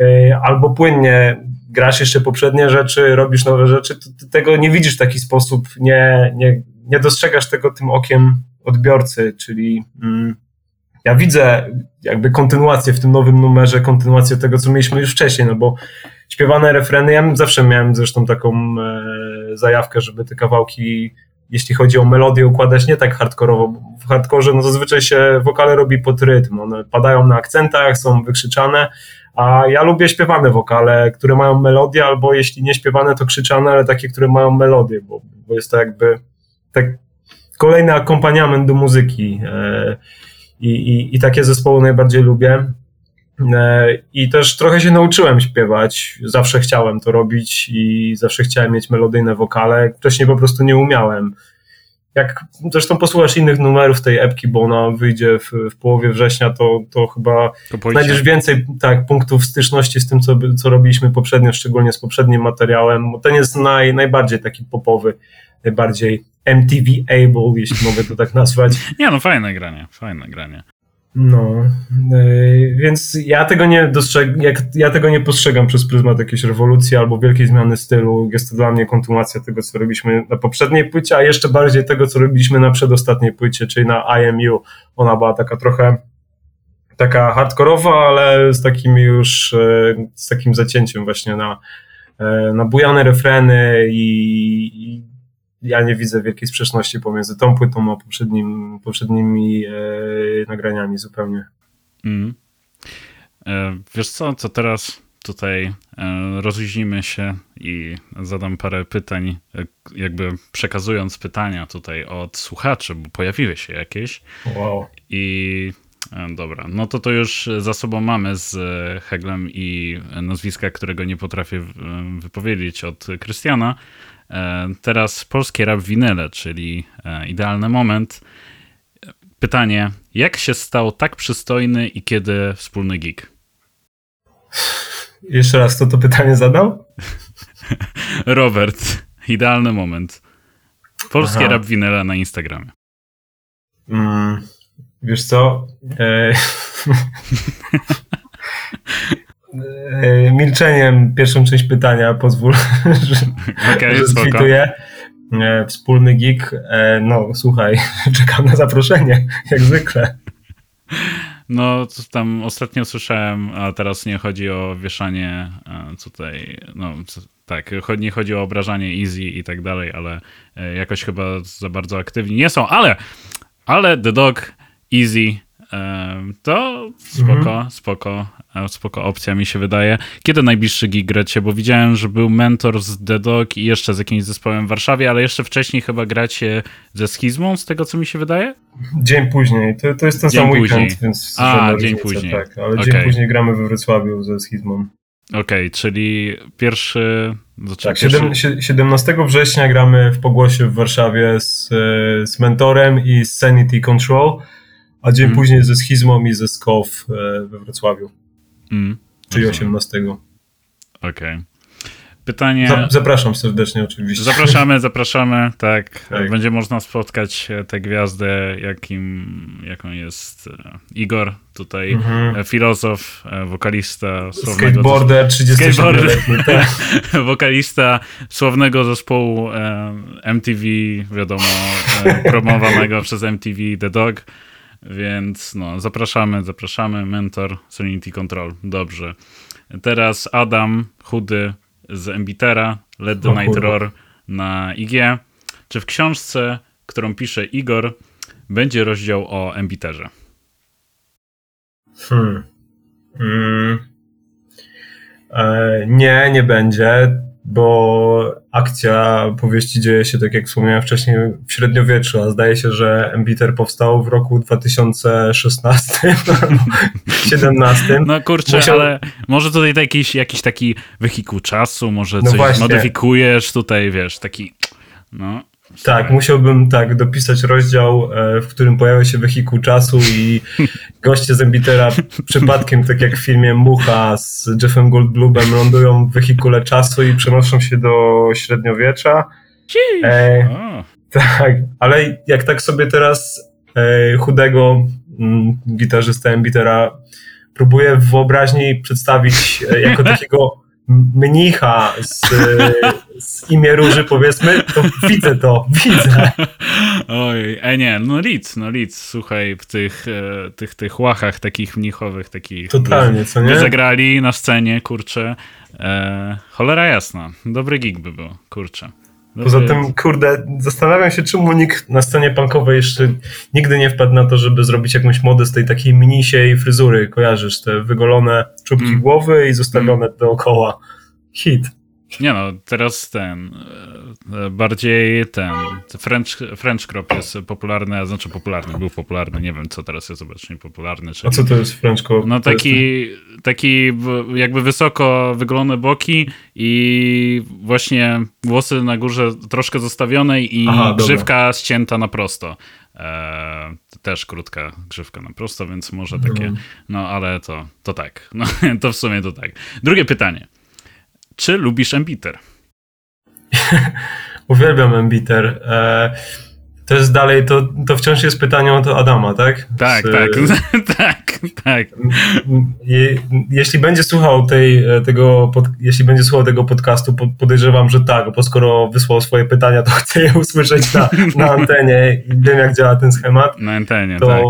e, albo płynnie grasz jeszcze poprzednie rzeczy, robisz nowe rzeczy, to ty tego nie widzisz w taki sposób, nie, nie, nie dostrzegasz tego tym okiem odbiorcy, czyli mm, ja widzę jakby kontynuację w tym nowym numerze, kontynuację tego, co mieliśmy już wcześniej, no bo śpiewane refreny, ja zawsze miałem zresztą taką e, zajawkę, żeby te kawałki, jeśli chodzi o melodię, układać nie tak hardkorowo. W hardkorze no zazwyczaj się wokale robi pod rytm, one padają na akcentach, są wykrzyczane, a ja lubię śpiewane wokale, które mają melodię, albo jeśli nie śpiewane, to krzyczane, ale takie, które mają melodię, bo, bo jest to jakby tak kolejny akompaniament do muzyki. E, I, i, I takie zespoły najbardziej lubię. E, I też trochę się nauczyłem śpiewać. Zawsze chciałem to robić i zawsze chciałem mieć melodyjne wokale. Wcześniej po prostu nie umiałem jak zresztą posłuchasz innych numerów tej epki, bo ona wyjdzie w, w połowie września, to, to chyba to znajdziesz więcej tak, punktów styczności z tym, co, co robiliśmy poprzednio, szczególnie z poprzednim materiałem. Ten jest naj, najbardziej taki popowy, najbardziej MTV-able, jeśli mogę to tak nazwać. Nie, no fajne granie, fajne granie. No, yy, więc ja tego nie dostrzegam, ja tego nie postrzegam przez pryzmat jakiejś rewolucji albo wielkiej zmiany stylu. Jest to dla mnie kontynuacja tego, co robiliśmy na poprzedniej płycie, a jeszcze bardziej tego, co robiliśmy na przedostatniej płycie, czyli na IMU. Ona była taka trochę taka hardkorowa, ale z takim już, yy, z takim zacięciem właśnie na, yy, na bujane refreny i, i ja nie widzę wielkiej sprzeczności pomiędzy tą płytą a poprzednim, poprzednimi e, nagraniami zupełnie. Mm. Wiesz co, to teraz tutaj e, rozluźnimy się i zadam parę pytań, jakby przekazując pytania tutaj od słuchaczy, bo pojawiły się jakieś. Wow. I Dobra, no to to już za sobą mamy z Heglem i nazwiska, którego nie potrafię wypowiedzieć od Krystiana. E, teraz polskie rap winyle, czyli e, idealny moment. Pytanie, jak się stał tak przystojny i kiedy wspólny gig? Jeszcze raz, kto to pytanie zadał? Robert, idealny moment. Polskie Aha. rap winyle na Instagramie. Mm, wiesz co? E... E, milczeniem pierwszą część pytania pozwól, że, okay, że skwituję. E, wspólny gig. E, no, słuchaj, czekam na zaproszenie, jak zwykle. No, tam ostatnio słyszałem, a teraz nie chodzi o wieszanie tutaj, no tak, nie chodzi o obrażanie easy i tak dalej, ale jakoś chyba za bardzo aktywni nie są, ale, ale The Dog easy, to spoko, mhm. spoko, spoko opcja mi się wydaje. Kiedy najbliższy gig gracie? Bo widziałem, że był mentor z The Dog i jeszcze z jakimś zespołem w Warszawie, ale jeszcze wcześniej chyba gracie ze Schizmą, z tego co mi się wydaje? Dzień później. To, to jest ten dzień sam później. weekend, więc... A, dzień później. Tak, ale okay. dzień później gramy we Wrocławiu ze Schizmą. Okej, okay, czyli pierwszy. Znaczy tak, pierwszy... 17 września gramy w Pogłosie w Warszawie z, z mentorem i z Sanity Control, a dzień mm. później ze Schizmą i ze SCOF e, we Wrocławiu. Mm. Czyli 18. Okej. Okay. Pytanie. Zapraszam serdecznie, oczywiście. Zapraszamy, zapraszamy. Tak, tak. będzie można spotkać tę gwiazdę, jakim, jaką jest e, Igor, tutaj mhm. E, filozof, e, wokalista słownego. Skateboarder, 37 tak. wokalista słownego zespołu MTV, wiadomo, promowanego przez MTV The Dog. Więc no, zapraszamy, zapraszamy. Mentor Serenity Control. Dobrze. Teraz Adam, chudy, z Embitera, Let the Night Roar na IG. Czy w książce, którą pisze Igor, będzie rozdział o Embiterze? Hmm. Hmm. E, nie, nie będzie bo akcja powieści dzieje się, tak jak wspomniałem wcześniej, w średniowieczu, a zdaje się, że Embiter powstał w roku 2016 17. No kurczę, Musiał... ale może tutaj jakiś, jakiś taki wehikuł czasu, może no coś właśnie. modyfikujesz tutaj, wiesz, taki no tak, musiałbym tak dopisać rozdział, e, w którym pojawia się wehikuł czasu i goście z Embitera przypadkiem, tak jak w filmie Mucha z Jeffem Goldblumem, lądują w wehikule czasu i przenoszą się do średniowiecza. E, tak, ale jak tak sobie teraz e, chudego mm, gitarzysta Embitera próbuję w wyobraźni przedstawić e, jako takiego mnicha z, z imię Róży, powiedzmy, to widzę to, widzę. Oj, e nie, no Litz, no Litz, słuchaj, w tych, e, tych, tych łachach takich mnichowych, takich... Totalnie, co nie? zagrali na scenie, kurczę, e, cholera jasna, dobry gig by był, kurczę. Poza tym, kurde, zastanawiam się, czemu nikt na scenie punkowej jeszcze nigdy nie wpadł na to, żeby zrobić jakąś modę z tej takiej minisiej fryzury. Kojarzysz te wygolone czubki mm. głowy i zostawione mm. dookoła. Hit. Nie no, teraz ten, e, bardziej ten, French, French crop jest popularny, a znaczy popularny, był popularny, nie wiem co teraz jest obecnie popularny. Czyli, a co to jest French crop? No taki, taki jakby wysoko wygolone boki i właśnie włosy na górze troszkę zostawione i Aha, grzywka dobra. ścięta na prosto. E, też krótka grzywka na prosto, więc może takie, no ale to, to tak, no to w sumie to tak. Drugie pytanie. Czy lubisz Embiter? Uwielbiam Embiter. E, to jest dalej, to, to wciąż jest pytanie o to Adama, tak? Tak, Z, tak, tak, tak. Je, jeśli będzie słuchał tej, e, tego, pod, jeśli będzie słuchał tego podcastu, podejrzewam, że tak, bo skoro wysłał swoje pytania, to chcę je usłyszeć na, na antenie i wiem, jak działa ten schemat. Na antenie, to, tak.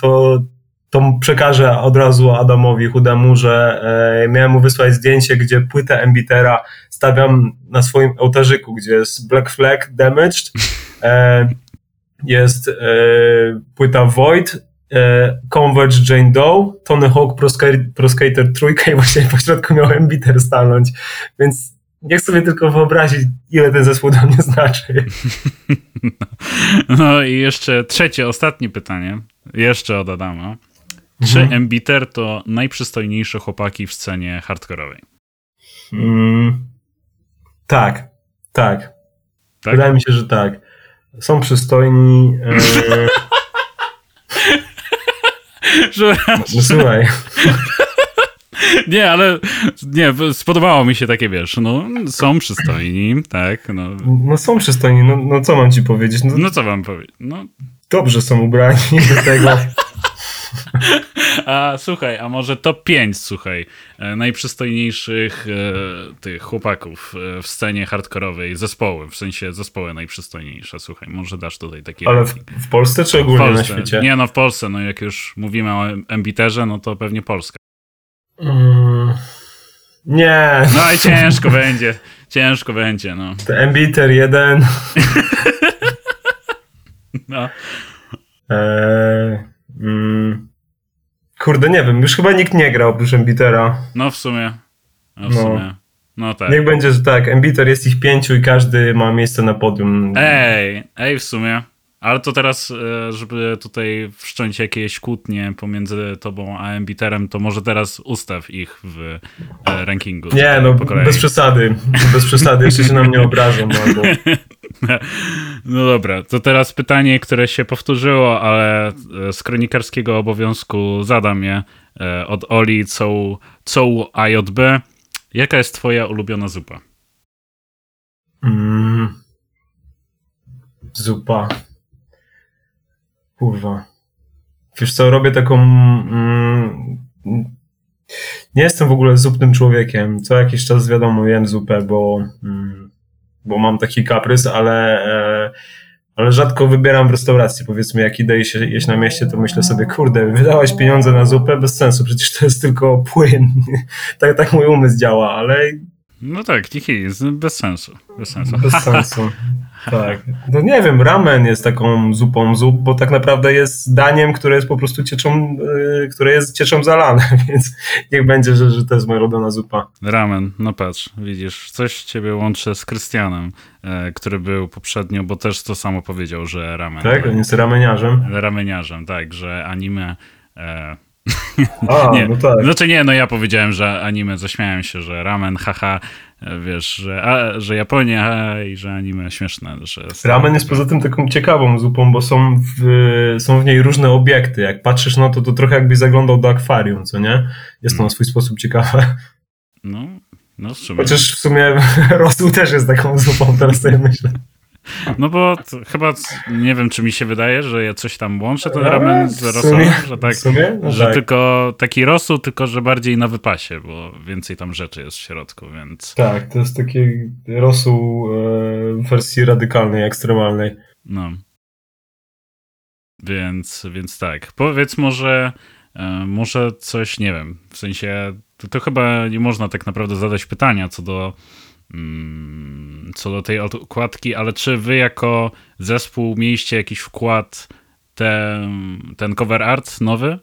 To, to przekażę od razu Adamowi Chudemu, że e, miałem mu wysłać zdjęcie, gdzie płytę Embitera stawiam na swoim ołtarzyku, gdzie jest Black Flag Damaged, e, jest e, płyta Void, e, Converge Jane Doe, Tony Hawk Pro, Pro Skater trójka i właśnie po środku miał Embiter stanąć, więc niech sobie tylko wyobrazić, ile ten zespół dla mnie znaczy. No i jeszcze trzecie, ostatnie pytanie, jeszcze od Adama. Czy mhm. Embiter to najprzystojniejsze chłopaki w scenie hardkorowej? Mm, tak, tak, tak. Wydaje mi się, że tak. Są przystojni. E... no, słuchaj. Nie, ale nie, spodobało mi się takie, wiesz, no są przystojni, tak, no. No są przystojni, no, no co mam ci powiedzieć? No, no co mam powiedzieć, no. Dobrze są ubrani do tego. A słuchaj, a może top 5, słuchaj, e, najprzystojniejszych e, tych chłopaków e, w scenie hardkorowej, zespoły, w sensie zespoły najprzystojniejsze, słuchaj, może dasz tutaj takie... Ale w, w Polsce czy ogólnie Polsce. na świecie? Nie, no w Polsce, no jak już mówimy o Embiterze, no to pewnie Polska. Mm, nie. No i ciężko będzie, ciężko będzie, no. To Embiter jeden. no. Eee... Mm. Kurde, nie wiem, już chyba nikt nie gra oprócz Embitera. No w sumie. No w no. sumie. No tak. Niech będzie, że tak, Embiter jest ich pięciu i każdy ma miejsce na podium. Ej, ej w sumie. Ale to teraz, e, żeby tutaj wszcząć jakieś kłótnie pomiędzy tobą a Embiterem, to może teraz ustaw ich w e, rankingu. Nie, no bez przesady. Bez przesady, jeszcze się na mnie obrażą. Albo... no dobra, to teraz pytanie, które się powtórzyło, ale e, z kronikarskiego obowiązku zadam je od Oli, co, co AJB. Jaka jest twoja ulubiona zupa? Mm, zupa. Kurwa. Wiesz co, robię taką... Mm, nie jestem w ogóle zupnym człowiekiem. Co jakiś czas wiadomo, jem zupę, bo, mm, bo mam taki kaprys, ale, e, ale rzadko wybieram w restauracji. Powiedzmy, jak idę jeść, jeść na mieście, to myślę sobie, kurde, wydałaś pieniądze na zupę? Bez sensu, przecież to jest tylko płyn. tak, tak mój umysł działa, ale no tak, nihil, bez sensu. Bez sensu. Bez sensu. Tak. No nie wiem, ramen jest taką zupą zup, bo tak naprawdę jest daniem, które jest po prostu cieczą, yy, które jest cieczą zalane, więc niech będzie, że, że to jest moja ulubiona zupa. Ramen, no patrz, widzisz, coś ciebie łączy z Krystianem, yy, który był poprzednio, bo też to samo powiedział, że ramen. Tak, on jest rameniarzem. Rameniarzem, tak, że anime... Yy, a, nie. no tak. Znaczy nie, no ja powiedziałem, że anime, zaśmiałem się, że ramen, haha, wiesz, że, a, że Japonia i że anime śmieszne. Że ramen jest poza tym taką ciekawą zupą, bo są w, są w niej różne obiekty. Jak patrzysz na to, to trochę jakbyś zaglądał do akwarium, co nie? Jest to na swój sposób ciekawe. No, no w sumie. Chociaż w sumie rosół też jest taką zupą, teraz sobie myślę. No bo chyba nie wiem, czy mi się wydaje, że ja coś tam łączę ten ramen z rosołem, że, tak, no że tak. tylko taki rosół, tylko że bardziej na wypasie, bo więcej tam rzeczy jest w środku, więc... Tak, to jest taki rosół e, w wersji radykalnej, ekstremalnej. No. Więc, więc tak. Powiedz może, e, może coś, nie wiem, w sensie, to, to chyba nie można tak naprawdę zadać pytania co do co do tej okładki, ale czy wy jako zespół mieliście jakiś wkład ten, ten cover art nowy?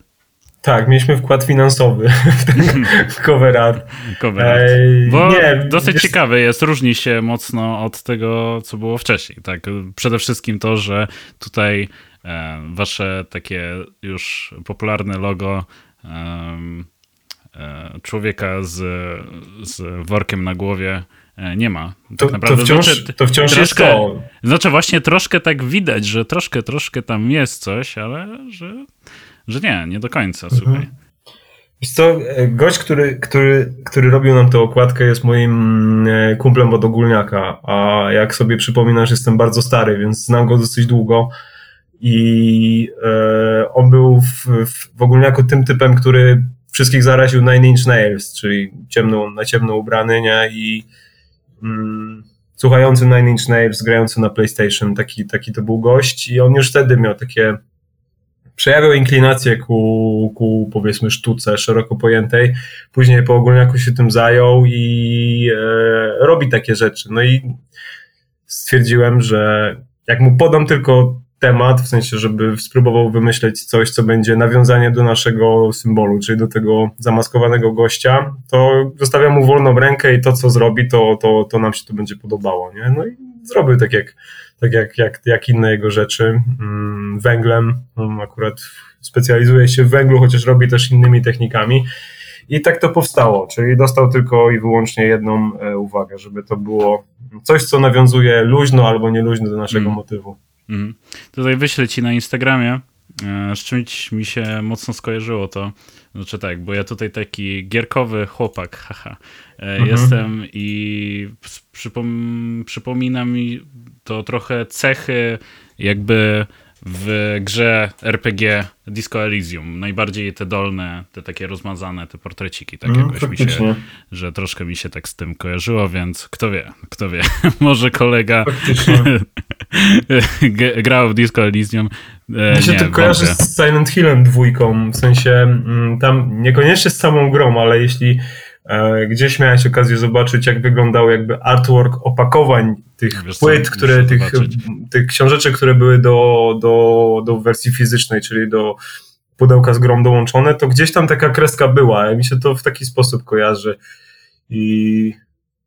Tak, mieliśmy wkład finansowy w ten cover art. Cover art. Bo nie, dosyć wiesz... ciekawy jest, różni się mocno od tego, co było wcześniej. Tak? Przede wszystkim to, że tutaj e, wasze takie już popularne logo e, człowieka z, z workiem na głowie nie ma. Tak to, naprawdę. To wciąż, znaczy, to wciąż troszkę, jest to. Znaczy właśnie troszkę tak widać, że troszkę, troszkę tam jest coś, ale że, że nie, nie do końca, mhm. słuchaj. Wiesz co, e, gość, który, który, który robił nam tę okładkę jest moim e, kumplem od ogólniaka, a jak sobie przypominasz, jestem bardzo stary, więc znam go dosyć długo i e, on był w, w, w ogólniaku tym typem, który wszystkich zaraził Nine Inch Nails, czyli ciemno, na ciemno ubrany, nie? I mm, słuchający Nine Inch Nails, grający na PlayStation, taki, taki to był gość i on już wtedy miał takie przejawiał inklinację ku, ku powiedzmy sztuce szeroko pojętej, później po ogólniaku się tym zajął i e, robi takie rzeczy. No i stwierdziłem, że jak mu podam tylko temat, w sensie, żeby spróbował wymyśleć coś, co będzie nawiązanie do naszego symbolu, czyli do tego zamaskowanego gościa, to zostawiam mu wolną rękę i to, co zrobi, to, to, to nam się to będzie podobało. Nie? No i zrobił tak jak, tak jak, jak, jak inne jego rzeczy. Mm, węglem, akurat specjalizuje się w węglu, chociaż robi też innymi technikami. I tak to powstało, czyli dostał tylko i wyłącznie jedną e, uwagę, żeby to było coś, co nawiązuje luźno albo nieluźno do naszego mm. motywu. Mhm. Tutaj wyślę ci na Instagramie, e, z czymś mi się mocno skojarzyło to. Znaczy tak, bo ja tutaj taki gierkowy chłopak, haha, e, mhm. jestem i przypom przypomina mi to trochę cechy jakby w grze RPG Disco Elysium. Najbardziej te dolne, te takie rozmazane, te portreciki, tak mm, jakoś mi się, że troszkę mi się tak z tym kojarzyło, więc kto wie, kto wie. Może kolega grał w Disco Elysium. E, mi się to kojarzy z Silent Hillem dwójką, w sensie mm, tam niekoniecznie z samą grą, ale jeśli E, gdzieś miałeś okazję zobaczyć, jak wyglądał jakby artwork opakowań tych Wiesz płyt, co, które, tych, tych książeczek, które były do, do, do wersji fizycznej, czyli do pudełka z grą dołączone, to gdzieś tam taka kreska była. Mi się to w taki sposób kojarzy. I...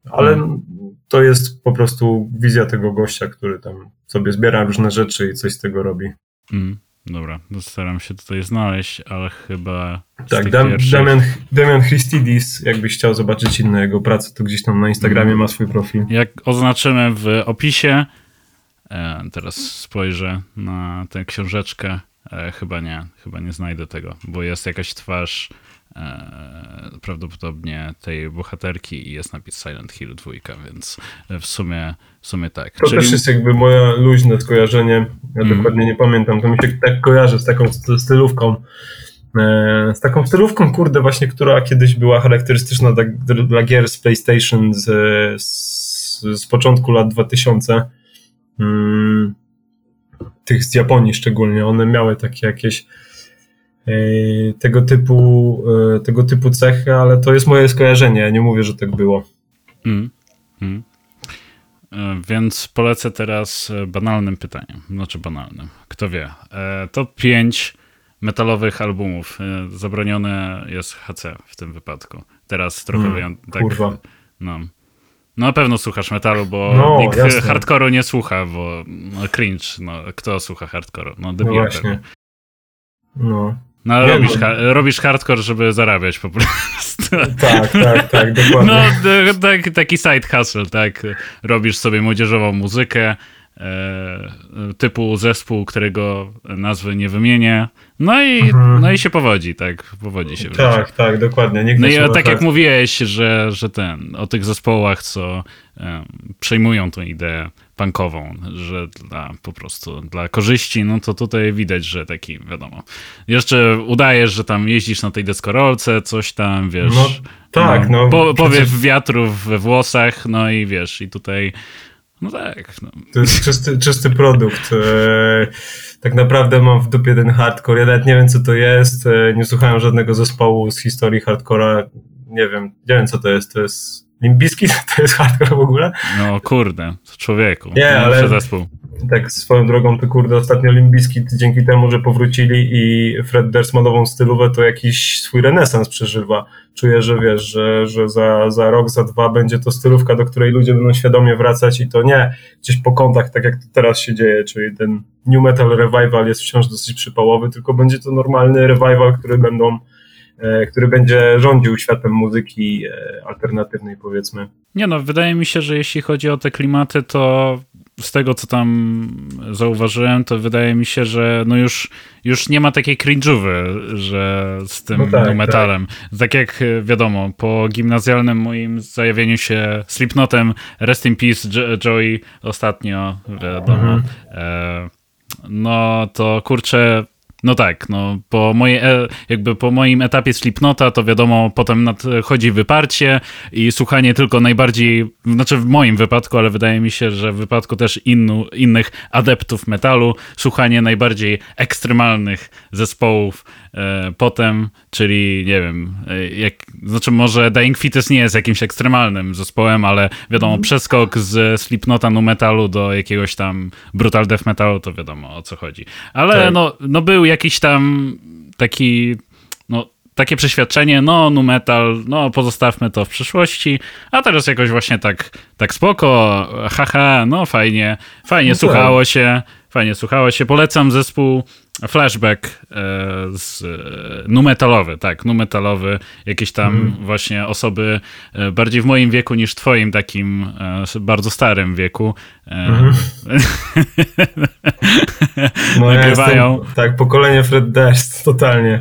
Ale hmm. to jest po prostu wizja tego gościa, który tam sobie zbiera różne rzeczy i coś z tego robi. Hmm. Dobra, no staram się tutaj znaleźć, ale chyba. Tak, Dam, pierwszych... Damian, Damian Christidis, jakbyś chciał zobaczyć inne jego prace, to gdzieś tam na Instagramie ma swój profil. Jak oznaczymy w opisie, e, teraz spojrzę na tę książeczkę. E, chyba nie, chyba nie znajdę tego, bo jest jakaś twarz prawdopodobnie tej bohaterki i jest napis Silent Hill 2, więc w sumie, w sumie tak. To Czyli... też jest jakby moje luźne skojarzenie, ja mm. dokładnie nie pamiętam, to mi się tak kojarzy z taką stylówką, e, z taką stylówką, kurde, właśnie, która kiedyś była charakterystyczna dla, dla gier z PlayStation z, z, z początku lat 2000, hmm, tych z Japonii szczególnie, one miały takie jakieś E, tego typu, e, tego typu cechy, ale to jest moje skojarzenie. Ja nie mówię, że tak było. Mm, mm. E, więc polecę teraz banalnym pytaniem. Znaczy banalnym. Kto wie. To pięć metalowych albumów. Zabronione jest HC w tym wypadku. Teraz trochę mm, tak. Kurwa. No. no na pewno słuchasz metalu, bo no, nikt jasne. nie słucha, bo no, cringe. No, kto słucha hardcore'u? No, no właśnie. No. No, nie, robisz. Ha robisz hardcore, żeby zarabiać po prostu. Tak, tak, tak, dokładnie. No, tak, taki side hustle, tak. Robisz sobie młodzieżową muzykę, e, typu zespół, którego nazwy nie wymienię. No i, mhm. no i się powodzi, tak. Powodzi się. Tak, tak, dokładnie. Nikt no i tak, tak jak mówiłeś, że, że ten, o tych zespołach, co um, przejmują tą ideę punkową, że dla, po prostu dla korzyści, no to tutaj widać, że taki, wiadomo. Jeszcze udajesz, że tam jeździsz na tej deskorolce, coś tam, wiesz. No, tak, no. no po, powiew wiatrów we włosach, no i wiesz, i tutaj no tak. No. To jest czysty, czysty produkt. E, tak naprawdę mam w dupie ten hardcore. Ja nawet nie wiem, co to jest. E, nie słuchałem żadnego zespołu z historii hardcora. Nie wiem, nie wiem, co to jest. To jest Limbiski to jest hardcore w ogóle? No kurde, człowieku. Nie, ale zespół. tak swoją drogą to kurde, ostatnio Limbiski dzięki temu, że powrócili i Fred Durst ma nową stylówę, to jakiś swój renesans przeżywa. Czuję, że wiesz, że, że za, za rok, za dwa będzie to stylówka, do której ludzie będą świadomie wracać i to nie gdzieś po kątach, tak jak to teraz się dzieje, czyli ten New Metal Revival jest wciąż dosyć przypałowy, tylko będzie to normalny revival, który będą który będzie rządził światem muzyki e, alternatywnej, powiedzmy. Nie no, wydaje mi się, że jeśli chodzi o te klimaty, to z tego, co tam zauważyłem, to wydaje mi się, że no już, już nie ma takiej cringe'owy, że z tym no tak, no metalem. Tak. tak. jak wiadomo, po gimnazjalnym moim zajawieniu się Slipknotem, Rest in Peace Joey ostatnio, wiadomo, mhm. e, no to kurczę, no tak, no po, moje, jakby po moim etapie Slipnota to wiadomo, potem nadchodzi wyparcie i słuchanie tylko najbardziej, znaczy w moim wypadku, ale wydaje mi się, że w wypadku też innu, innych adeptów metalu, słuchanie najbardziej ekstremalnych zespołów e, potem, czyli nie wiem, e, jak, znaczy może Dying Fetus nie jest jakimś ekstremalnym zespołem, ale wiadomo, mm. przeskok z Slipnota nu metalu do jakiegoś tam brutal death metalu, to wiadomo o co chodzi. Ale tak. no, no był jakiś tam taki, no takie przeświadczenie, no nu metal, no pozostawmy to w przyszłości, a teraz jakoś właśnie tak, tak spoko, haha, no fajnie, fajnie no tak. słuchało się, fajnie słuchało się. Polecam zespół Flashback e, z e, numetalowy, tak, numetalowy, jakieś tam mm. właśnie osoby e, bardziej w moim wieku niż twoim takim bardzo starym wieku. No, nagrywają. Ja jestem, tak, pokolenie Fred Durst, totalnie.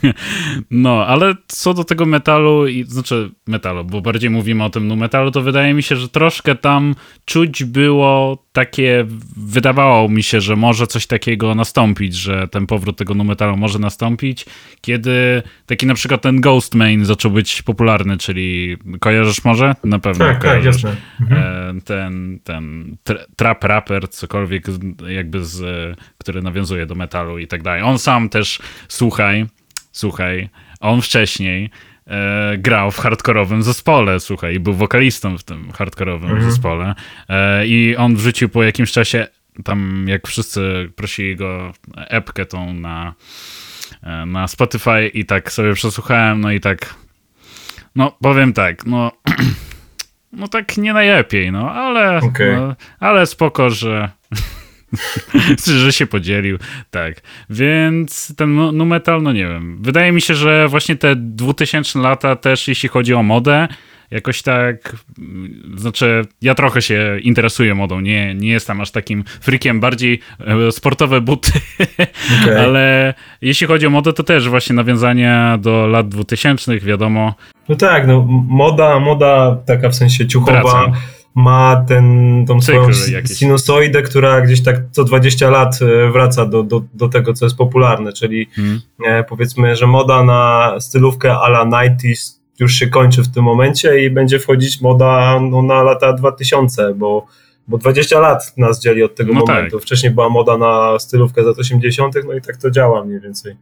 no, ale co do tego metalu, i, znaczy metalu, bo bardziej mówimy o tym nu metalu, to wydaje mi się, że troszkę tam czuć było takie, wydawało mi się, że może coś takiego nastąpić, że ten powrót tego nu metalu może nastąpić, kiedy taki na przykład ten Ghost Main zaczął być popularny, czyli kojarzysz może? Na pewno tak, tak kojarzysz. Tak, mhm. Ten, ten trap rapper, cokolwiek jakby z, który nawiązuje do metalu i tak dalej. On sam też, słuchaj, słuchaj, on wcześniej e, grał w hardkorowym zespole, słuchaj, i był wokalistą w tym hardkorowym mhm. zespole e, i on wrzucił po jakimś czasie tam jak wszyscy prosili go epkę tą na e, na Spotify i tak sobie przesłuchałem, no i tak, no powiem tak, no, no tak nie najlepiej, no, ale, okay. no, ale spoko, że że się podzielił, tak. Więc ten nu metal, no nie wiem. Wydaje mi się, że właśnie te 2000 lata też, jeśli chodzi o modę, jakoś tak, znaczy ja trochę się interesuję modą, nie, nie jestem aż takim freakiem, bardziej e, sportowe buty, okay. ale jeśli chodzi o modę, to też właśnie nawiązania do lat 2000, wiadomo. No tak, no moda, moda taka w sensie ciuchowa, Wraca ma ten, tą swoją sinusoidę, która gdzieś tak co 20 lat e, wraca do, do, do tego, co jest popularne, czyli hmm. powiedzmy, że moda na stylówkę ala 90s już się kończy w tym momencie i będzie wchodzić moda no, na lata 2000, bo, bo 20 lat nas dzieli od tego no momentu. Tak. Wcześniej była moda na stylówkę z lat 80., no i tak to działa mniej więcej.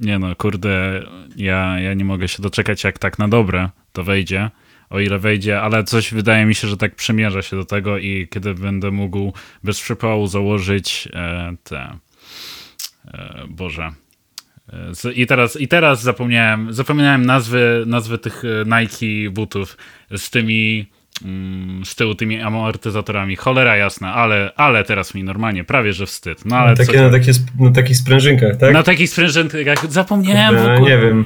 Nie no, kurde, ja, ja nie mogę się doczekać, jak tak na dobre to wejdzie o ile wejdzie, ale coś wydaje mi się, że tak przymierza się do tego i kiedy będę mógł bez przypału założyć e, te. E, Boże. I teraz, I teraz zapomniałem, zapomniałem nazwy, nazwy tych e, Nike butów z tymi z tyłu tymi amortyzatorami. Cholera jasna, ale, ale teraz mi normalnie prawie, że wstyd. No, ale takie, na, takie, na takich sprężynkach, tak? Na takich sprężynkach. Zapomniałem w ogóle. Nie wiem.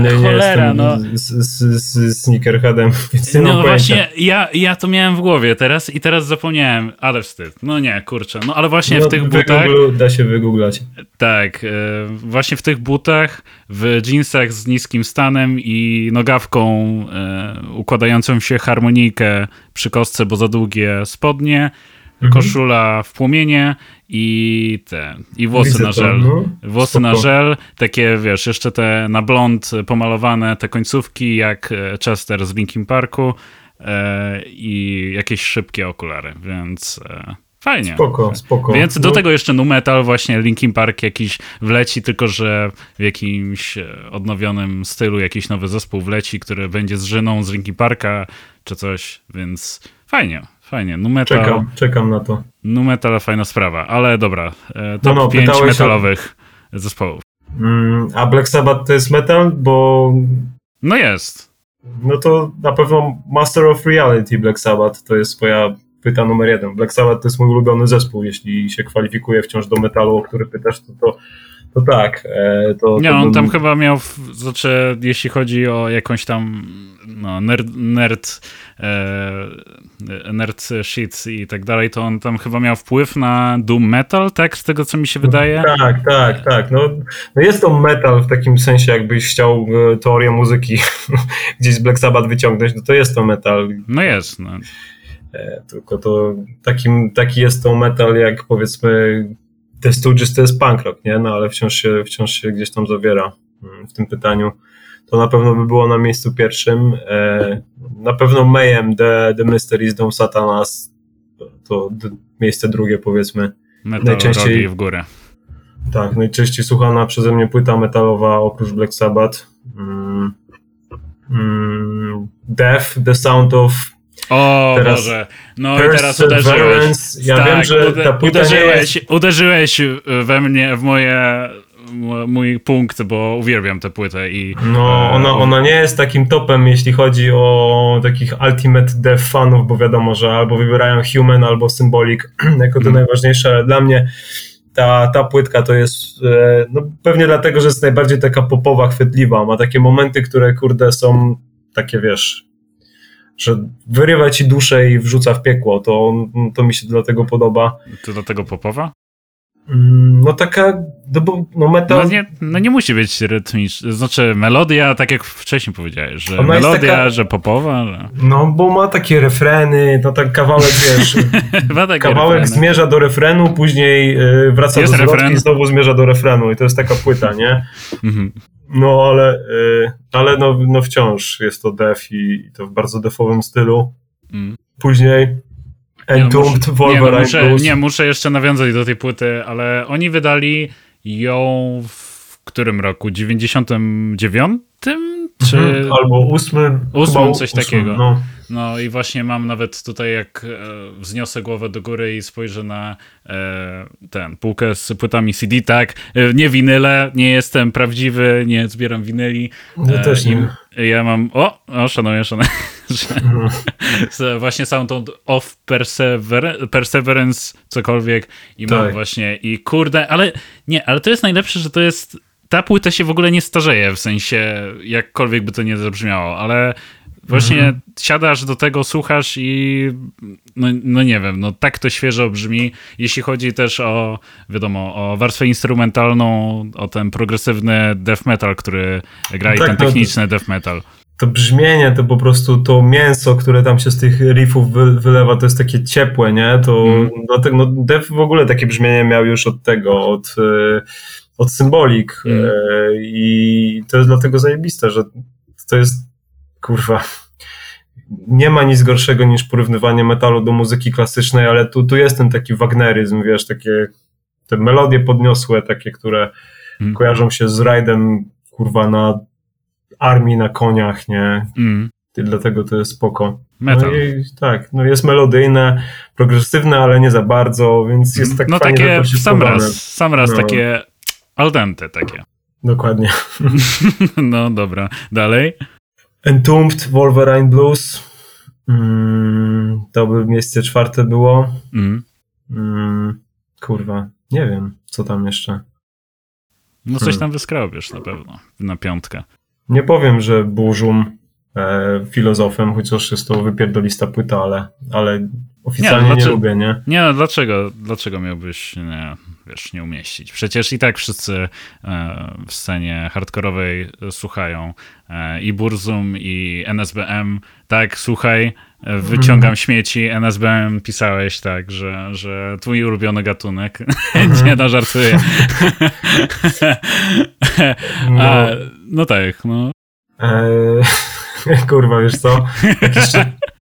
Nie, Cholera, nie no. Z, z, z sneakerheadem, więc nie No właśnie, ja, ja to miałem w głowie teraz i teraz zapomniałem, ale wstyd. No nie, kurczę. No ale właśnie no, w tych butach... Da się wygooglać. Tak, e, właśnie w tych butach, w jeansach z niskim stanem i nogawką e, układającą się harmonijkę przy kostce, bo za długie spodnie, mhm. koszula w płomienie i te, i włosy Widzę na żel. To, no. Włosy Spoko. na żel, takie wiesz, jeszcze te na blond pomalowane te końcówki jak Chester z Linkin Parku e, i jakieś szybkie okulary, więc... E, Fajnie. Spoko, spoko. Więc do no. tego jeszcze nu metal, właśnie Linkin Park jakiś wleci, tylko że w jakimś odnowionym stylu jakiś nowy zespół wleci, który będzie z Żyną z Linkin Parka czy coś, więc fajnie, fajnie. Nu metal, czekam, czekam na to. Nu metal fajna sprawa, ale dobra, e, top no, no, 5 metalowych o... zespołów. Mm, a Black Sabbath to jest metal, bo... No jest. No to na pewno Master of Reality Black Sabbath to jest moja pyta numer jeden. Black Sabbath to jest mój ulubiony zespół, jeśli się kwalifikuje wciąż do metalu, o który pytasz, to, to, to tak. E, to, nie, to on bym... tam chyba miał, znaczy jeśli chodzi o jakąś tam no, nerd, nerd, e, nerd sheets i tak dalej, to on tam chyba miał wpływ na doom metal, tak? Z tego, co mi się wydaje. Tak, tak, tak. No, no jest to metal w takim sensie, jakbyś chciał e, teorię muzyki gdzieś z Black Sabbath wyciągnąć, no to jest to metal. No jest, no. E, tylko to takim, taki jest to metal, jak powiedzmy The Stooges to jest punk rock, nie? No ale wciąż się, wciąż się gdzieś tam zawiera mm, w tym pytaniu. To na pewno by było na miejscu pierwszym. E, na pewno Mayhem, The, The Mysteries, Dom Satanas, to miejsce drugie powiedzmy. Metal najczęściej w górę. Tak, najczęściej słuchana przeze mnie płyta metalowa oprócz Black Sabbath. Mm, mm, Death, The Sound of o teraz Boże, no i teraz uderzyłeś. Ja tak, wiem, że ta płyta uderzyłeś, jest... uderzyłeś we mnie, w moje mój punkt, bo uwielbiam tę płytę i... No, e, ona, ona nie jest takim topem, jeśli chodzi o takich ultimate dev fanów, bo wiadomo, że albo wybierają Human, albo Symbolic jako to mm. najważniejsze, ale dla mnie ta, ta płytka to jest, e, no pewnie dlatego, że jest najbardziej taka popowa, chwytliwa, ma takie momenty, które kurde są takie, wiesz, że wyrywa ci duszę i wrzuca w piekło. To, to mi się dlatego podoba. To dlatego popowa? Mm, no taka, no no metal... No nie, no nie musi być rytmiczna, znaczy melodia, tak jak wcześniej powiedziałeś, że Ona melodia, taka... że popowa. Że... No bo ma takie refreny, no tak kawałek, wiesz, kawałek refreny. zmierza do refrenu, później y, wraca jest do zwrotki i znowu zmierza do refrenu i to jest taka płyta, nie? Mhm. No ale, y, ale no, no wciąż jest to def i to w bardzo defowym stylu. Później Entombed, Wolverine nie, muszę. Nie, muszę jeszcze nawiązać do tej płyty, ale oni wydali ją w którym roku? 99? Czy... Mhm, albo 8. 8, coś takiego. No. No i właśnie mam nawet tutaj, jak e, wzniosę głowę do góry i spojrzę na e, ten półkę z płytami CD, tak, e, nie winyle, nie jestem prawdziwy, nie zbieram winyli. Ja też nie. Ja mam, o, o szanuję, szanuję. Mhm. właśnie Sound of Persever Perseverance, cokolwiek i tak. mam właśnie, i kurde, ale nie, ale to jest najlepsze, że to jest ta płyta się w ogóle nie starzeje, w sensie jakkolwiek by to nie zabrzmiało, ale właśnie mhm. siadasz do tego, słuchasz i no, no, nie wiem, no tak to świeżo brzmi. Jeśli chodzi też o, wiadomo, o warstwę instrumentalną, o ten progresywny death metal, który gra i tak, ten techniczny to, death metal. To brzmienie, to po prostu to mięso, które tam się z tych riffów wy, wylewa, to jest takie ciepłe, nie? To mm. dlatego, no, death w ogóle takie brzmienie miał już od tego, od... Yy, od symbolik mm. i to jest dlatego zajebiste, że to jest kurwa nie ma nic gorszego niż porównywanie metalu do muzyki klasycznej, ale tu, tu jest ten taki wagneryzm, wiesz, takie te melodie podniosłe, takie, które mm. kojarzą się z rajdem, kurwa, na armii na koniach, nie? Mm. I dlatego to jest spoko. Metal. No i, tak, no jest melodyjne, progresywne, ale nie za bardzo, więc jest tak No fajnie takie sam raz, sam raz no. takie Al dente takie. Dokładnie. no dobra, dalej. Entombed, Wolverine Blues. Mm, to by miejsce czwarte było. Mm. Mm, kurwa, nie wiem, co tam jeszcze. No coś hmm. tam wyskrobiesz na pewno, na piątkę. Nie powiem, że Burzum e, filozofem, chociaż jest to wypierdolista płyta, ale, ale oficjalnie nie, no, nie lubię, nie? Nie, no dlaczego, dlaczego miałbyś nie, wiesz, nie umieścić? Przecież i tak wszyscy e, w scenie hardkorowej słuchają e, i Burzum, i NSBM. Tak, słuchaj, e, wyciągam mm. śmieci, NSBM pisałeś tak, że, że twój ulubiony gatunek. Mm. nie, no żartuję. no. A, no tak, no. Eee, kurwa, wiesz co? Jakiś,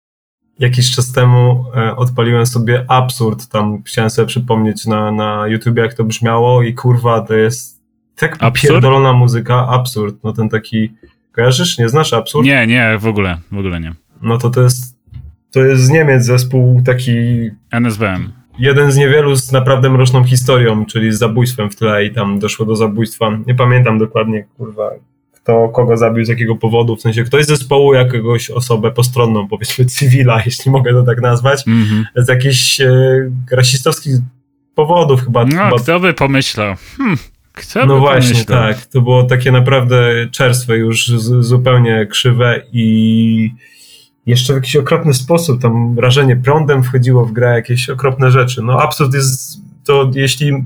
jakiś czas temu e, odpaliłem sobie absurd, tam chciałem sobie przypomnieć na, na YouTube, jak to brzmiało i kurwa, to jest tak pierdolona muzyka, absurd, no ten taki, kojarzysz, nie znasz absurd? Nie, nie, w ogóle, w ogóle nie. No to to jest, to jest z Niemiec zespół taki... NSBM. Jeden z niewielu z naprawdę mroczną historią, czyli z zabójstwem w tle i tam doszło do zabójstwa, nie pamiętam dokładnie, kurwa, kto kogo zabił, z jakiego powodu, w sensie ktoś z zespołu jakiegoś osobę postronną, powiedzmy cywila, jeśli mogę to tak nazwać, mm-hmm. z jakichś e, rasistowskich powodów chyba. No, chyba... kto by pomyślał? Hmm. Kto no właśnie, pomyślał? tak. To było takie naprawdę czerstwe, już z, zupełnie krzywe i jeszcze w jakiś okropny sposób tam rażenie prądem wchodziło w grę, jakieś okropne rzeczy. No absurd jest to, jeśli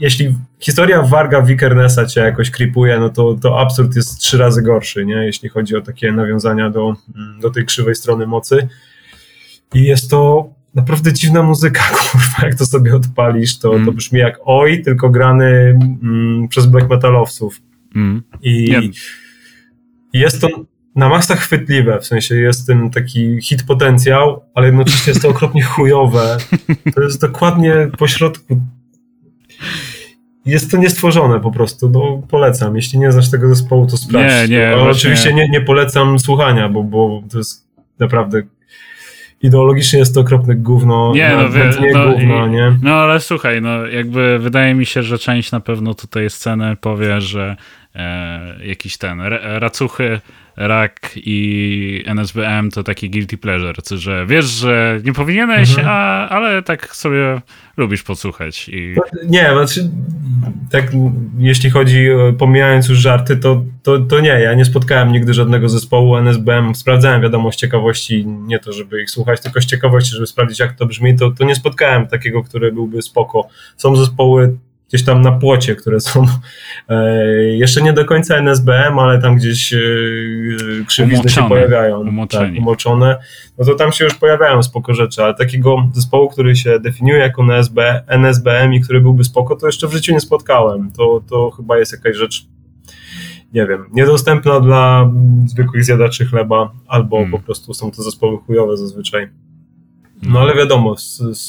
jeśli historia Warga Wikernesa cię jakoś kripuje, no to, to absurd jest trzy razy gorszy, nie? jeśli chodzi o takie nawiązania do, do tej krzywej strony mocy. I jest to naprawdę dziwna muzyka, kurwa, jak to sobie odpalisz, to, mm. to brzmi jak oj, tylko grany mm, przez black metalowców. Mm. I jest to na maksa chwytliwe, w sensie jest ten taki hit potencjał, ale jednocześnie jest to okropnie chujowe. To jest dokładnie pośrodku jest to niestworzone po prostu, no polecam. Jeśli nie znasz tego zespołu, to sprawdź. Nie, nie. Ale oczywiście nie, nie polecam słuchania, bo, bo to jest naprawdę ideologicznie jest to okropne gówno, nie, no, wie, nie no, gówno, nie? No ale słuchaj, no jakby wydaje mi się, że część na pewno tutaj sceny powie, że e, jakiś ten racuchy Rak i NSBM to taki guilty pleasure, że wiesz, że nie powinieneś, mhm. a, ale tak sobie lubisz posłuchać. I... Nie, znaczy, tak jeśli chodzi, pomijając już żarty, to, to, to nie, ja nie spotkałem nigdy żadnego zespołu NSBM, sprawdzałem wiadomo z ciekawości, nie to, żeby ich słuchać, tylko z ciekawości, żeby sprawdzić jak to brzmi, to, to nie spotkałem takiego, który byłby spoko. Są zespoły gdzieś tam na płocie, które są e, jeszcze nie do końca NSBM, ale tam gdzieś e, krzywizny się pojawiają. Tak, umoczone. No to tam się już pojawiają spoko rzeczy, ale takiego zespołu, który się definiuje jako NSB, NSBM i który byłby spoko, to jeszcze w życiu nie spotkałem. To, to chyba jest jakaś rzecz nie wiem, niedostępna dla zwykłych zjadaczy chleba, albo hmm. po prostu są to zespoły chujowe zazwyczaj. No ale wiadomo,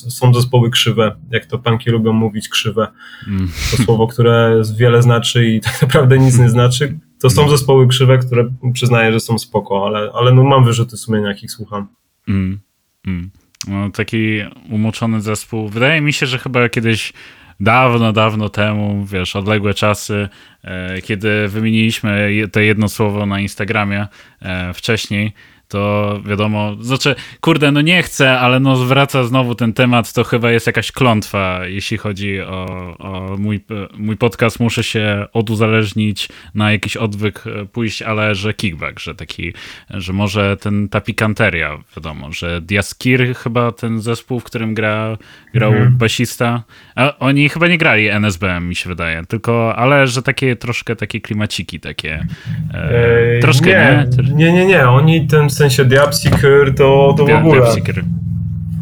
są zespoły krzywe, jak to panki lubią mówić krzywe. Mm. To słowo, które wiele znaczy i tak naprawdę nic nie znaczy. To są mm. zespoły krzywe, które przyznaję, że są spoko, ale, ale no mam wyrzuty sumienia, jak ich słucham. Mm. Mm. No, taki umoczony zespół. Wydaje mi się, że chyba kiedyś dawno, dawno temu, wiesz, odległe czasy, e, kiedy wymieniliśmy to jedno słowo na Instagramie e, wcześniej, to wiadomo, znaczy, kurde, no nie chcę, ale no wraca znowu ten temat, to chyba jest jakaś klątwa, jeśli chodzi o, o mój, mój podcast, muszę się oduzależnić, na jakiś odwyk pójść, ale że kickback, że taki, że może ten, ta pikanteria, wiadomo, że Diaskir chyba ten zespół, w którym gra, grał mhm. basista, a oni chyba nie grali NSBM, mi się wydaje, tylko, ale że takie troszkę takie klimaciki takie, e, troszkę nie, nie? Nie, nie, nie, oni ten sensie Diabseeker to, to w ogóle.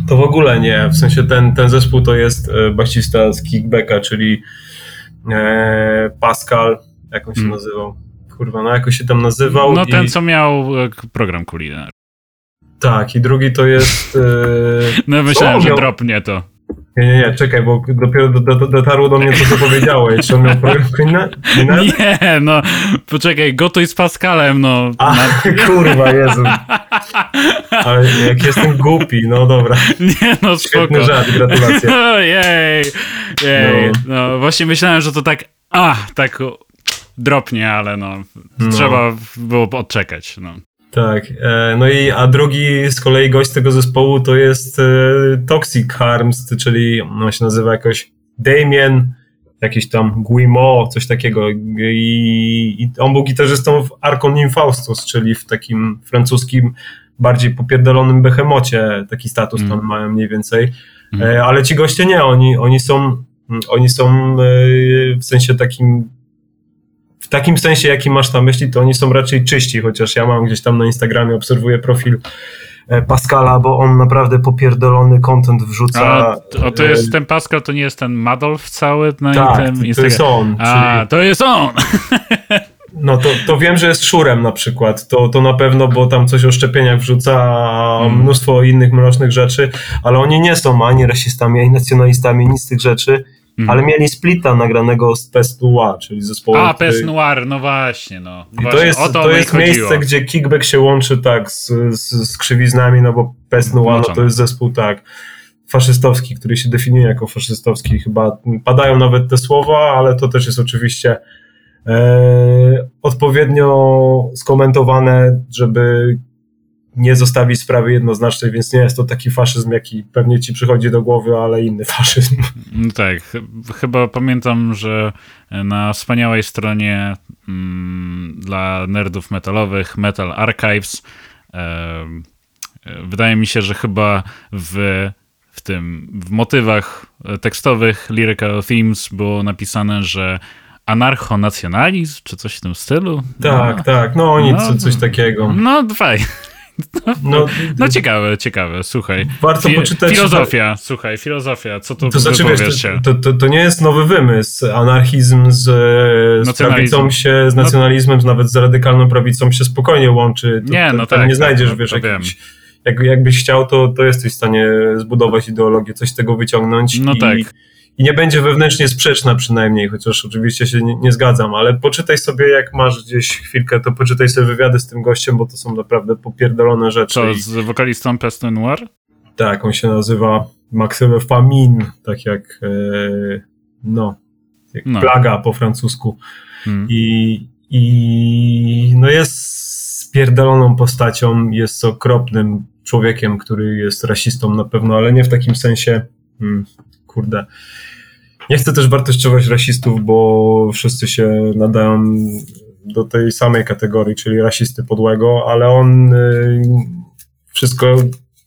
To w ogóle nie. W sensie ten, ten zespół to jest e, basista z Kickbacka, czyli e, Pascal, jak on się hmm. nazywał? Kurwa, no jakoś się tam nazywał. No ten, co miał e, program kulinarny. Tak, i drugi to jest. E, no myślałem, że dropnie to. Nie, nie, nie, czekaj, bo dopiero do, do, dotarło do mnie to, co powiedziałeś. Czy on miał program Nie, no, poczekaj, gotuj z Pascalem, no. A, na... kurwa, Jezu. Ale jak jestem głupi, no dobra. Nie, no spoko. Świetny żart, gratulacje. jej, jej. No. no. właśnie myślałem, że to tak, a, tak dropnie, ale no, no. trzeba było odczekać, no. Tak, e, no i a drugi z kolei gość tego zespołu to jest e, Toxic Harms, czyli on się nazywa jakoś Damien, jakiś tam Guimo, coś takiego i, i on był gitarzystą w Arconim Faustus, czyli w takim francuskim bardziej popierdolonym behemocie, taki status mm. tam mają mniej więcej, mm. ale ci goście nie, oni, oni są oni są w sensie takim w takim sensie, jaki masz na myśli, to oni są raczej czyści, chociaż ja mam gdzieś tam na Instagramie, obserwuję profil e, Pascala, bo on naprawdę popierdolony content wrzuca. A, to, to jest ten Pascal, to nie jest ten Madolf cały na tak, tym Instagramie? to jest on. A, czyli... to jest on! No to, to wiem, że jest szurem na przykład. To, to na pewno, bo tam coś o szczepieniach wrzuca, mm. mnóstwo innych mrocznych rzeczy, ale oni nie są ani rasistami, ani nacjonalistami, nic z tych rzeczy. Mhm. Ale mieli splita nagranego z Pest Noir, czyli zespołu. A, który... Pest Noir, no właśnie. No. I to jest, to, to jest miejsce, gdzie kickback się łączy tak z, z, z krzywiznami, no bo Pest Noir no, to jest zespół tak faszystowski, który się definiuje jako faszystowski. Chyba padają nawet te słowa, ale to też jest oczywiście e, odpowiednio skomentowane, żeby nie zostawi sprawy jednoznacznej, więc nie jest to taki faszyzm, jaki pewnie ci przychodzi do głowy, ale inny faszyzm. No tak, ch chyba pamiętam, że na wspaniałej stronie mm, dla nerdów metalowych Metal Archives e, wydaje mi się, że chyba w, w tym, w motywach tekstowych Lyrical Themes było napisane, że anarchonacjonalizm, czy coś w tym stylu. Tak, no. tak, no oni no, coś takiego. No, fajnie. No, no ciekawe, ciekawe, słuchaj. Warto Fi poczytać. Filozofia, tak. słuchaj, filozofia, co to, to znaczy, wiesz, to, to, to, nie jest nowy wymysł. Anarchizm z, z prawicą się, z no- nacjonalizmem, no. nawet z radykalną prawicą się spokojnie łączy. Nie, no tak. Nie znajdziesz, tak, wiesz, jakiś, jak, jakbyś chciał, to, to jesteś w stanie zbudować ideologię, coś z tego wyciągnąć. No i, tak i nie będzie wewnętrznie sprzeczna przynajmniej, chociaż oczywiście się nie, nie, zgadzam, ale poczytaj sobie, jak masz gdzieś chwilkę, to poczytaj sobie wywiady z tym gościem, bo to są naprawdę popierdolone rzeczy. Co, z wokalistą Pest Noir? Tak, on się nazywa Maxime Famin, tak jak e, no, jak no. plaga po francusku. Hmm. I, I no jest spierdoloną postacią, jest okropnym człowiekiem, który jest rasistą na pewno, ale nie w takim sensie hmm, kurde. Nie chcę też wartościować rasistów, bo wszyscy się nadają do tej samej kategorii, czyli rasisty podłego, ale on y, wszystko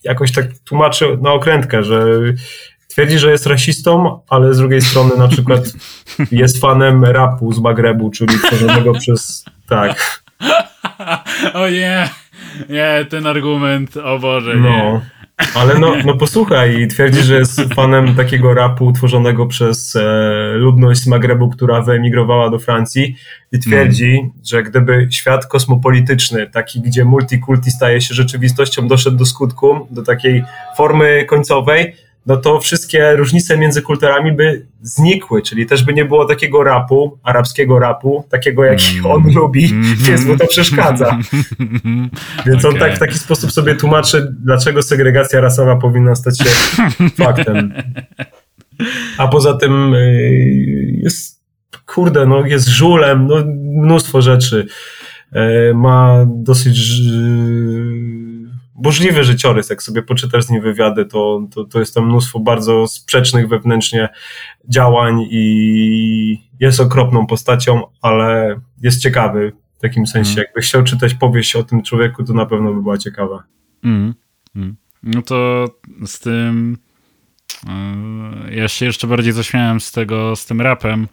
jakoś tak tłumaczy na okrętkę, że twierdzi, że jest rasistą, ale z drugiej strony na przykład jest fanem rapu z Magrebu, czyli tworzonego przez... tak. O nie, nie, ten argument, o Boże, no. Ale no, no posłuchaj, twierdzi, że jest fanem takiego rapu tworzonego przez e, ludność Magrebu, która wyemigrowała do Francji i twierdzi, mm. że gdyby świat kosmopolityczny, taki gdzie multikulti staje się rzeczywistością, doszedł do skutku, do takiej formy końcowej, no to wszystkie różnice między kulturami by znikły, czyli też by nie było takiego rapu, arabskiego rapu, takiego jaki mm. on lubi, mm. więc mu to przeszkadza. Więc okay. on tak w taki sposób sobie tłumaczy, dlaczego segregacja rasowa powinna stać się faktem. A poza tym y, jest, kurde, no jest żulem, no mnóstwo rzeczy. E, ma dosyć burzliwy życiorys. Jak sobie poczytasz z nim wywiady, to, to, to jest tam mnóstwo bardzo sprzecznych wewnętrznie działań i jest okropną postacią, ale jest ciekawy w takim sensie. Mm. Jakbyś chciał czytać powieść o tym człowieku, to na pewno by była ciekawa. Mm. Mm. No to z tym. Yy, ja się jeszcze bardziej zaśmiałem z tego, z tym rapem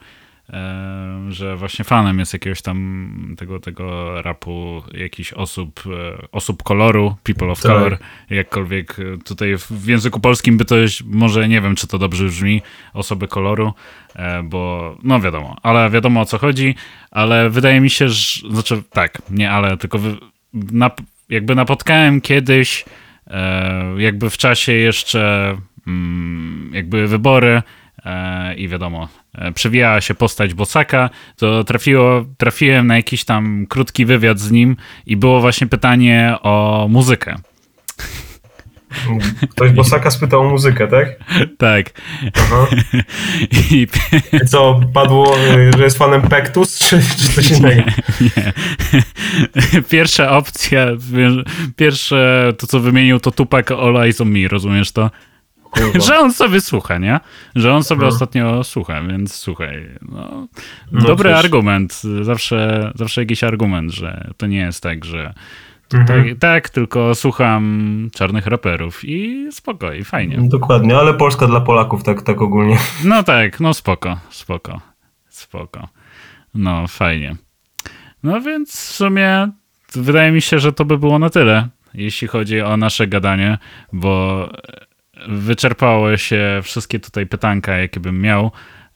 że właśnie fanem jest jakiegoś tam tego, tego rapu jakichś osób, e, osób koloru, people of tak. color, jakkolwiek tutaj w języku polskim by to może nie wiem, czy to dobrze brzmi, osoby koloru, e, bo no wiadomo, ale wiadomo o co chodzi, ale wydaje mi się, że, znaczy tak, nie ale, tylko na, jakby napotkałem kiedyś e, jakby w czasie jeszcze mm, jakby wybory i wiadomo, E, przewijała się postać Bosaka, to trafiło, trafiłem na jakiś tam krótki wywiad z nim i było właśnie pytanie o muzykę. Ktoś Bosaka spytał o muzykę, tak? Tak. Aha. I... Co, padło, że jest fanem Pektus, czy, czy coś innego? Nie, nie. Pierwsza opcja, pierwsze to co wymienił to Tupac All Eyes on Me, rozumiesz to? Że on sobie słucha, nie? Że on sobie no. ostatnio słucha, więc słuchaj. No, no dobry argument. Zawsze, zawsze jakiś argument, że to nie jest tak, że mhm. Tak, tylko słucham czarnych raperów i spoko, i fajnie. Dokładnie, ale Polska dla Polaków, tak, tak ogólnie. No tak, no spoko, spoko, spoko. No, fajnie. No więc w sumie wydaje mi się, że to by było na tyle, jeśli chodzi o nasze gadanie, bo wyczerpały się wszystkie tutaj pytanka, jakie bym miał,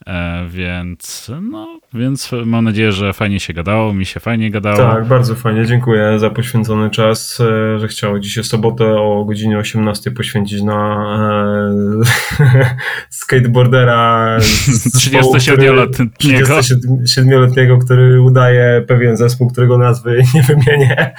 e, więc no, więc mam nadzieję, że fajnie się gadało, mi się fajnie gadało. Tak, bardzo fajnie, dziękuję za poświęcony czas, e, że chciał dzisiaj sobotę o godzinie 18 poświęcić na e, skateboardera 37-letniego. 37-letniego, który udaje pewien zespół, którego nazwy nie wymienię.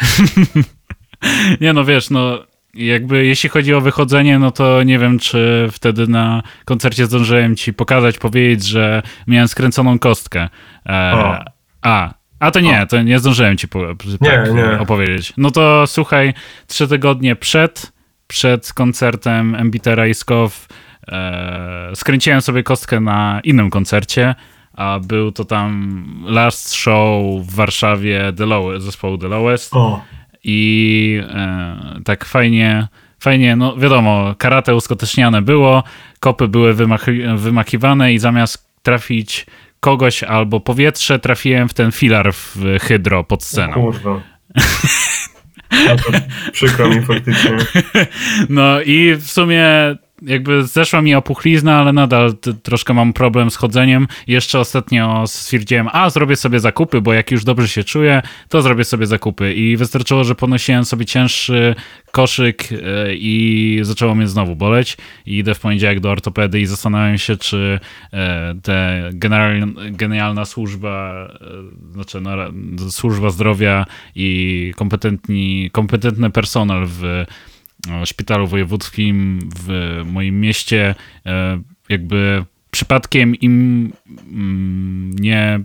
nie no, wiesz, no jakby jeśli chodzi o wychodzenie, no to nie wiem, czy wtedy na koncercie zdążyłem ci pokazać, powiedzieć, że miałem skręconą kostkę. E, a, a to nie, o. to nie zdążyłem ci po, tak nie, nie. opowiedzieć. No to słuchaj, trzy tygodnie przed, przed koncertem Embitera i Skow e, skręciłem sobie kostkę na innym koncercie, a był to tam last show w Warszawie The Low, zespołu The Lowest. O i e, tak fajnie, fajnie, no wiadomo, karate uskuteczniane było, kopy były wymaki wymakiwane i zamiast trafić kogoś albo powietrze, trafiłem w ten filar w hydro pod sceną. kurwa. No przykro mi faktycznie. No i w sumie jakby zeszła mi opuchlizna, ale nadal troszkę mam problem z chodzeniem. Jeszcze ostatnio stwierdziłem, a zrobię sobie zakupy, bo jak już dobrze się czuję, to zrobię sobie zakupy. I wystarczyło, że ponosiłem sobie cięższy koszyk e, i zaczęło mnie znowu boleć. I idę w poniedziałek do ortopedy i zastanawiam się, czy e, te genialna służba, e, znaczy no, służba zdrowia i kompetentni, kompetentny personel w szpitalu wojewódzkim w moim mieście, e, jakby przypadkiem im mm, nie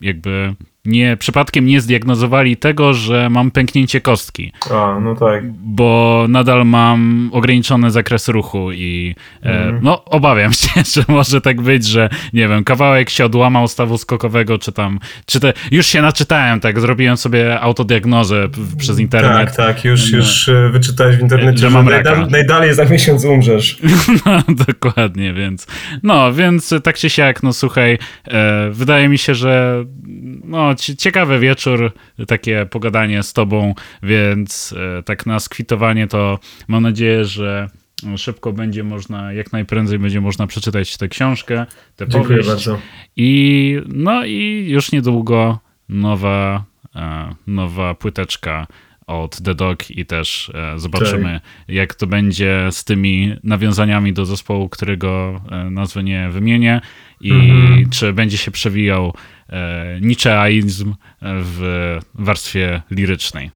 jakby nie, przypadkiem nie zdiagnozowali tego, że mam pęknięcie kostki. A, no tak. Bo nadal mam ograniczony zakres ruchu i mm. e, no obawiam się, że może tak być, że nie wiem, kawałek się odłamał stawu skokowego, czy tam, czy te, już się naczytałem, tak, zrobiłem sobie autodiagnozę przez internet. Tak, tak, już, już e, wyczytałeś w internecie, że, że mam raka. najdalej za miesiąc umrzesz. No, dokładnie, więc no, więc tak czy siak, no słuchaj, e, wydaje mi się, że no, ciekawy wieczór, takie pogadanie z tobą, więc e, tak na skwitowanie to mam nadzieję, że szybko będzie można, jak najprędzej będzie można przeczytać tę książkę, tę Dziękuję powieść. bardzo. I no i już niedługo nowa, e, nowa płyteczka od The Dog i też zobaczymy, tak. jak to będzie z tymi nawiązaniami do zespołu, którego nazwy nie wymienię i mhm. czy będzie się przewijał e, niczeaizm w warstwie lirycznej.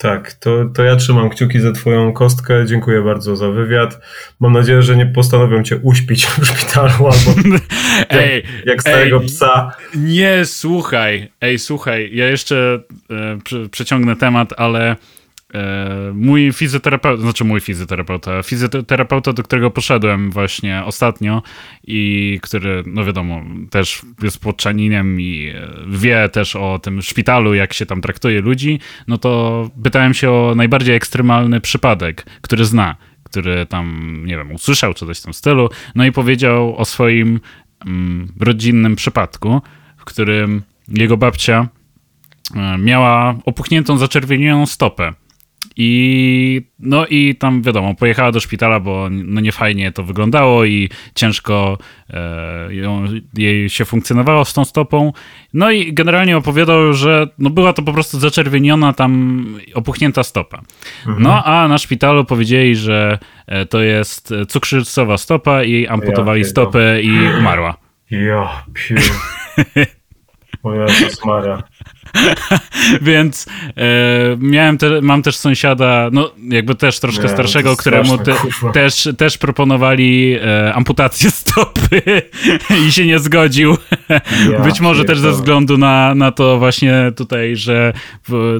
Tak, to, to ja trzymam kciuki za Twoją kostkę. Dziękuję bardzo za wywiad. Mam nadzieję, że nie postanowią Cię uśpić w szpitalu albo ej, jak, jak starego ej, psa. Nie, słuchaj. Ej, słuchaj, ja jeszcze e, przeciągnę temat, ale E, mój fizjoterapeuta, znaczy mój fizjoterapeuta, fizjoterapeuta, do którego poszedłem właśnie ostatnio i który, no wiadomo, też jest płodczaninem i e, wie też o tym szpitalu, jak się tam traktuje ludzi, no to pytałem się o najbardziej ekstremalny przypadek, który zna, który tam, nie wiem, usłyszał czy coś w tym stylu, no i powiedział o swoim mm, rodzinnym przypadku, w którym jego babcia e, miała opuchniętą, zaczerwienioną stopę i no i tam wiadomo, pojechała do szpitala, bo no nie fajnie to wyglądało i ciężko e, ją, jej się funkcjonowało z tą stopą. No i generalnie opowiadał, że no była to po prostu zaczerwieniona tam opuchnięta stopa. Mhm. No a na szpitalu powiedzieli, że e, to jest cukrzycowa stopa i amputowali ja, stopę i umarła. Ja pier... O Jezus Maria. Więc e, miałem te, mam też sąsiada, no jakby też troszkę nie, starszego, któremu te, też, też proponowali e, amputację stopy i się nie zgodził. Ja, Być może też ze względu na, na to właśnie tutaj, że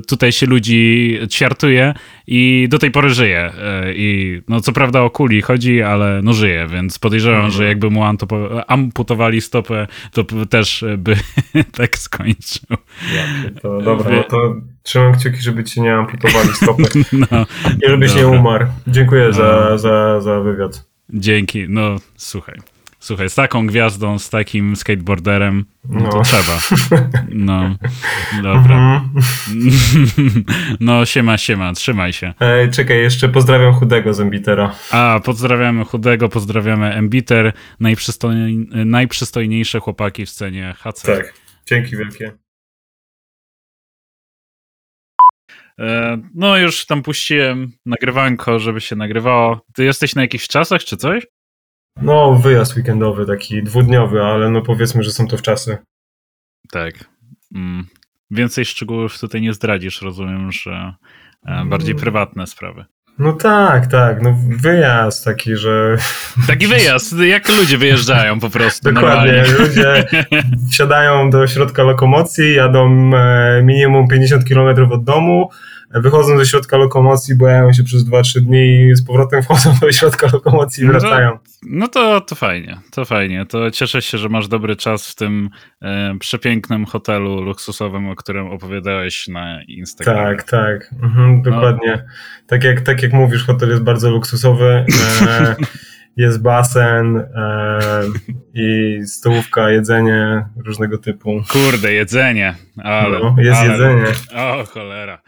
tutaj się ludzi ćwiartuje i do tej pory żyje. E, I no co prawda o kuli chodzi, ale no żyje, więc podejrzewam, mhm. że jakby mu amputowali stopę, to też by tak skończył. Ja, to dobra, no to trzymam kciuki, żeby ci nie amputowali stopy no, i żebyś dobra. nie umarł. Dziękuję no. za, za, za wywiad. Dzięki, no słuchaj. Słuchaj, z taką gwiazdą, z takim skateboarderem, no, no. to trzeba. No, dobra. Mhm. No, siema, siema, trzymaj się. Ej, czekaj, jeszcze pozdrawiam Chudego z Embitera. A, pozdrawiamy Chudego, pozdrawiamy Embiter, najprzystoj... najprzystojniejsze chłopaki w scenie HC. Tak, dzięki wielkie. E, no, już tam puściłem nagrywanko, żeby się nagrywało. Ty jesteś na jakichś czasach, czy coś? No, wyjazd weekendowy, taki dwudniowy, ale no powiedzmy, że są to w czasy. Tak. Mm. Więcej szczegółów tutaj nie zdradzisz, rozumiem, że e, bardziej mm. prywatne sprawy. No tak, tak, no wyjazd taki, że... Taki wyjazd, jak ludzie wyjeżdżają po prostu. Dokładnie, normalnie. ludzie wsiadają do środka lokomocji, jadą e, minimum 50 km od domu, wychodzą ze środka lokomocji, bojają się przez 2-3 dni i z powrotem wchodzą do środka lokomocji i no wracają. No, no to, to fajnie, to fajnie. To cieszę się, że masz dobry czas w tym e, przepięknym hotelu luksusowym, o którym opowiadałeś na Instagramie. Tak, tak, mhm, no. dokładnie. No. Tak, jak, tak jak mówisz, hotel jest bardzo luksusowy. E, jest basen e, i stołówka, jedzenie różnego typu. Kurde, jedzenie. Ale, no, jest ale, jedzenie. O, cholera.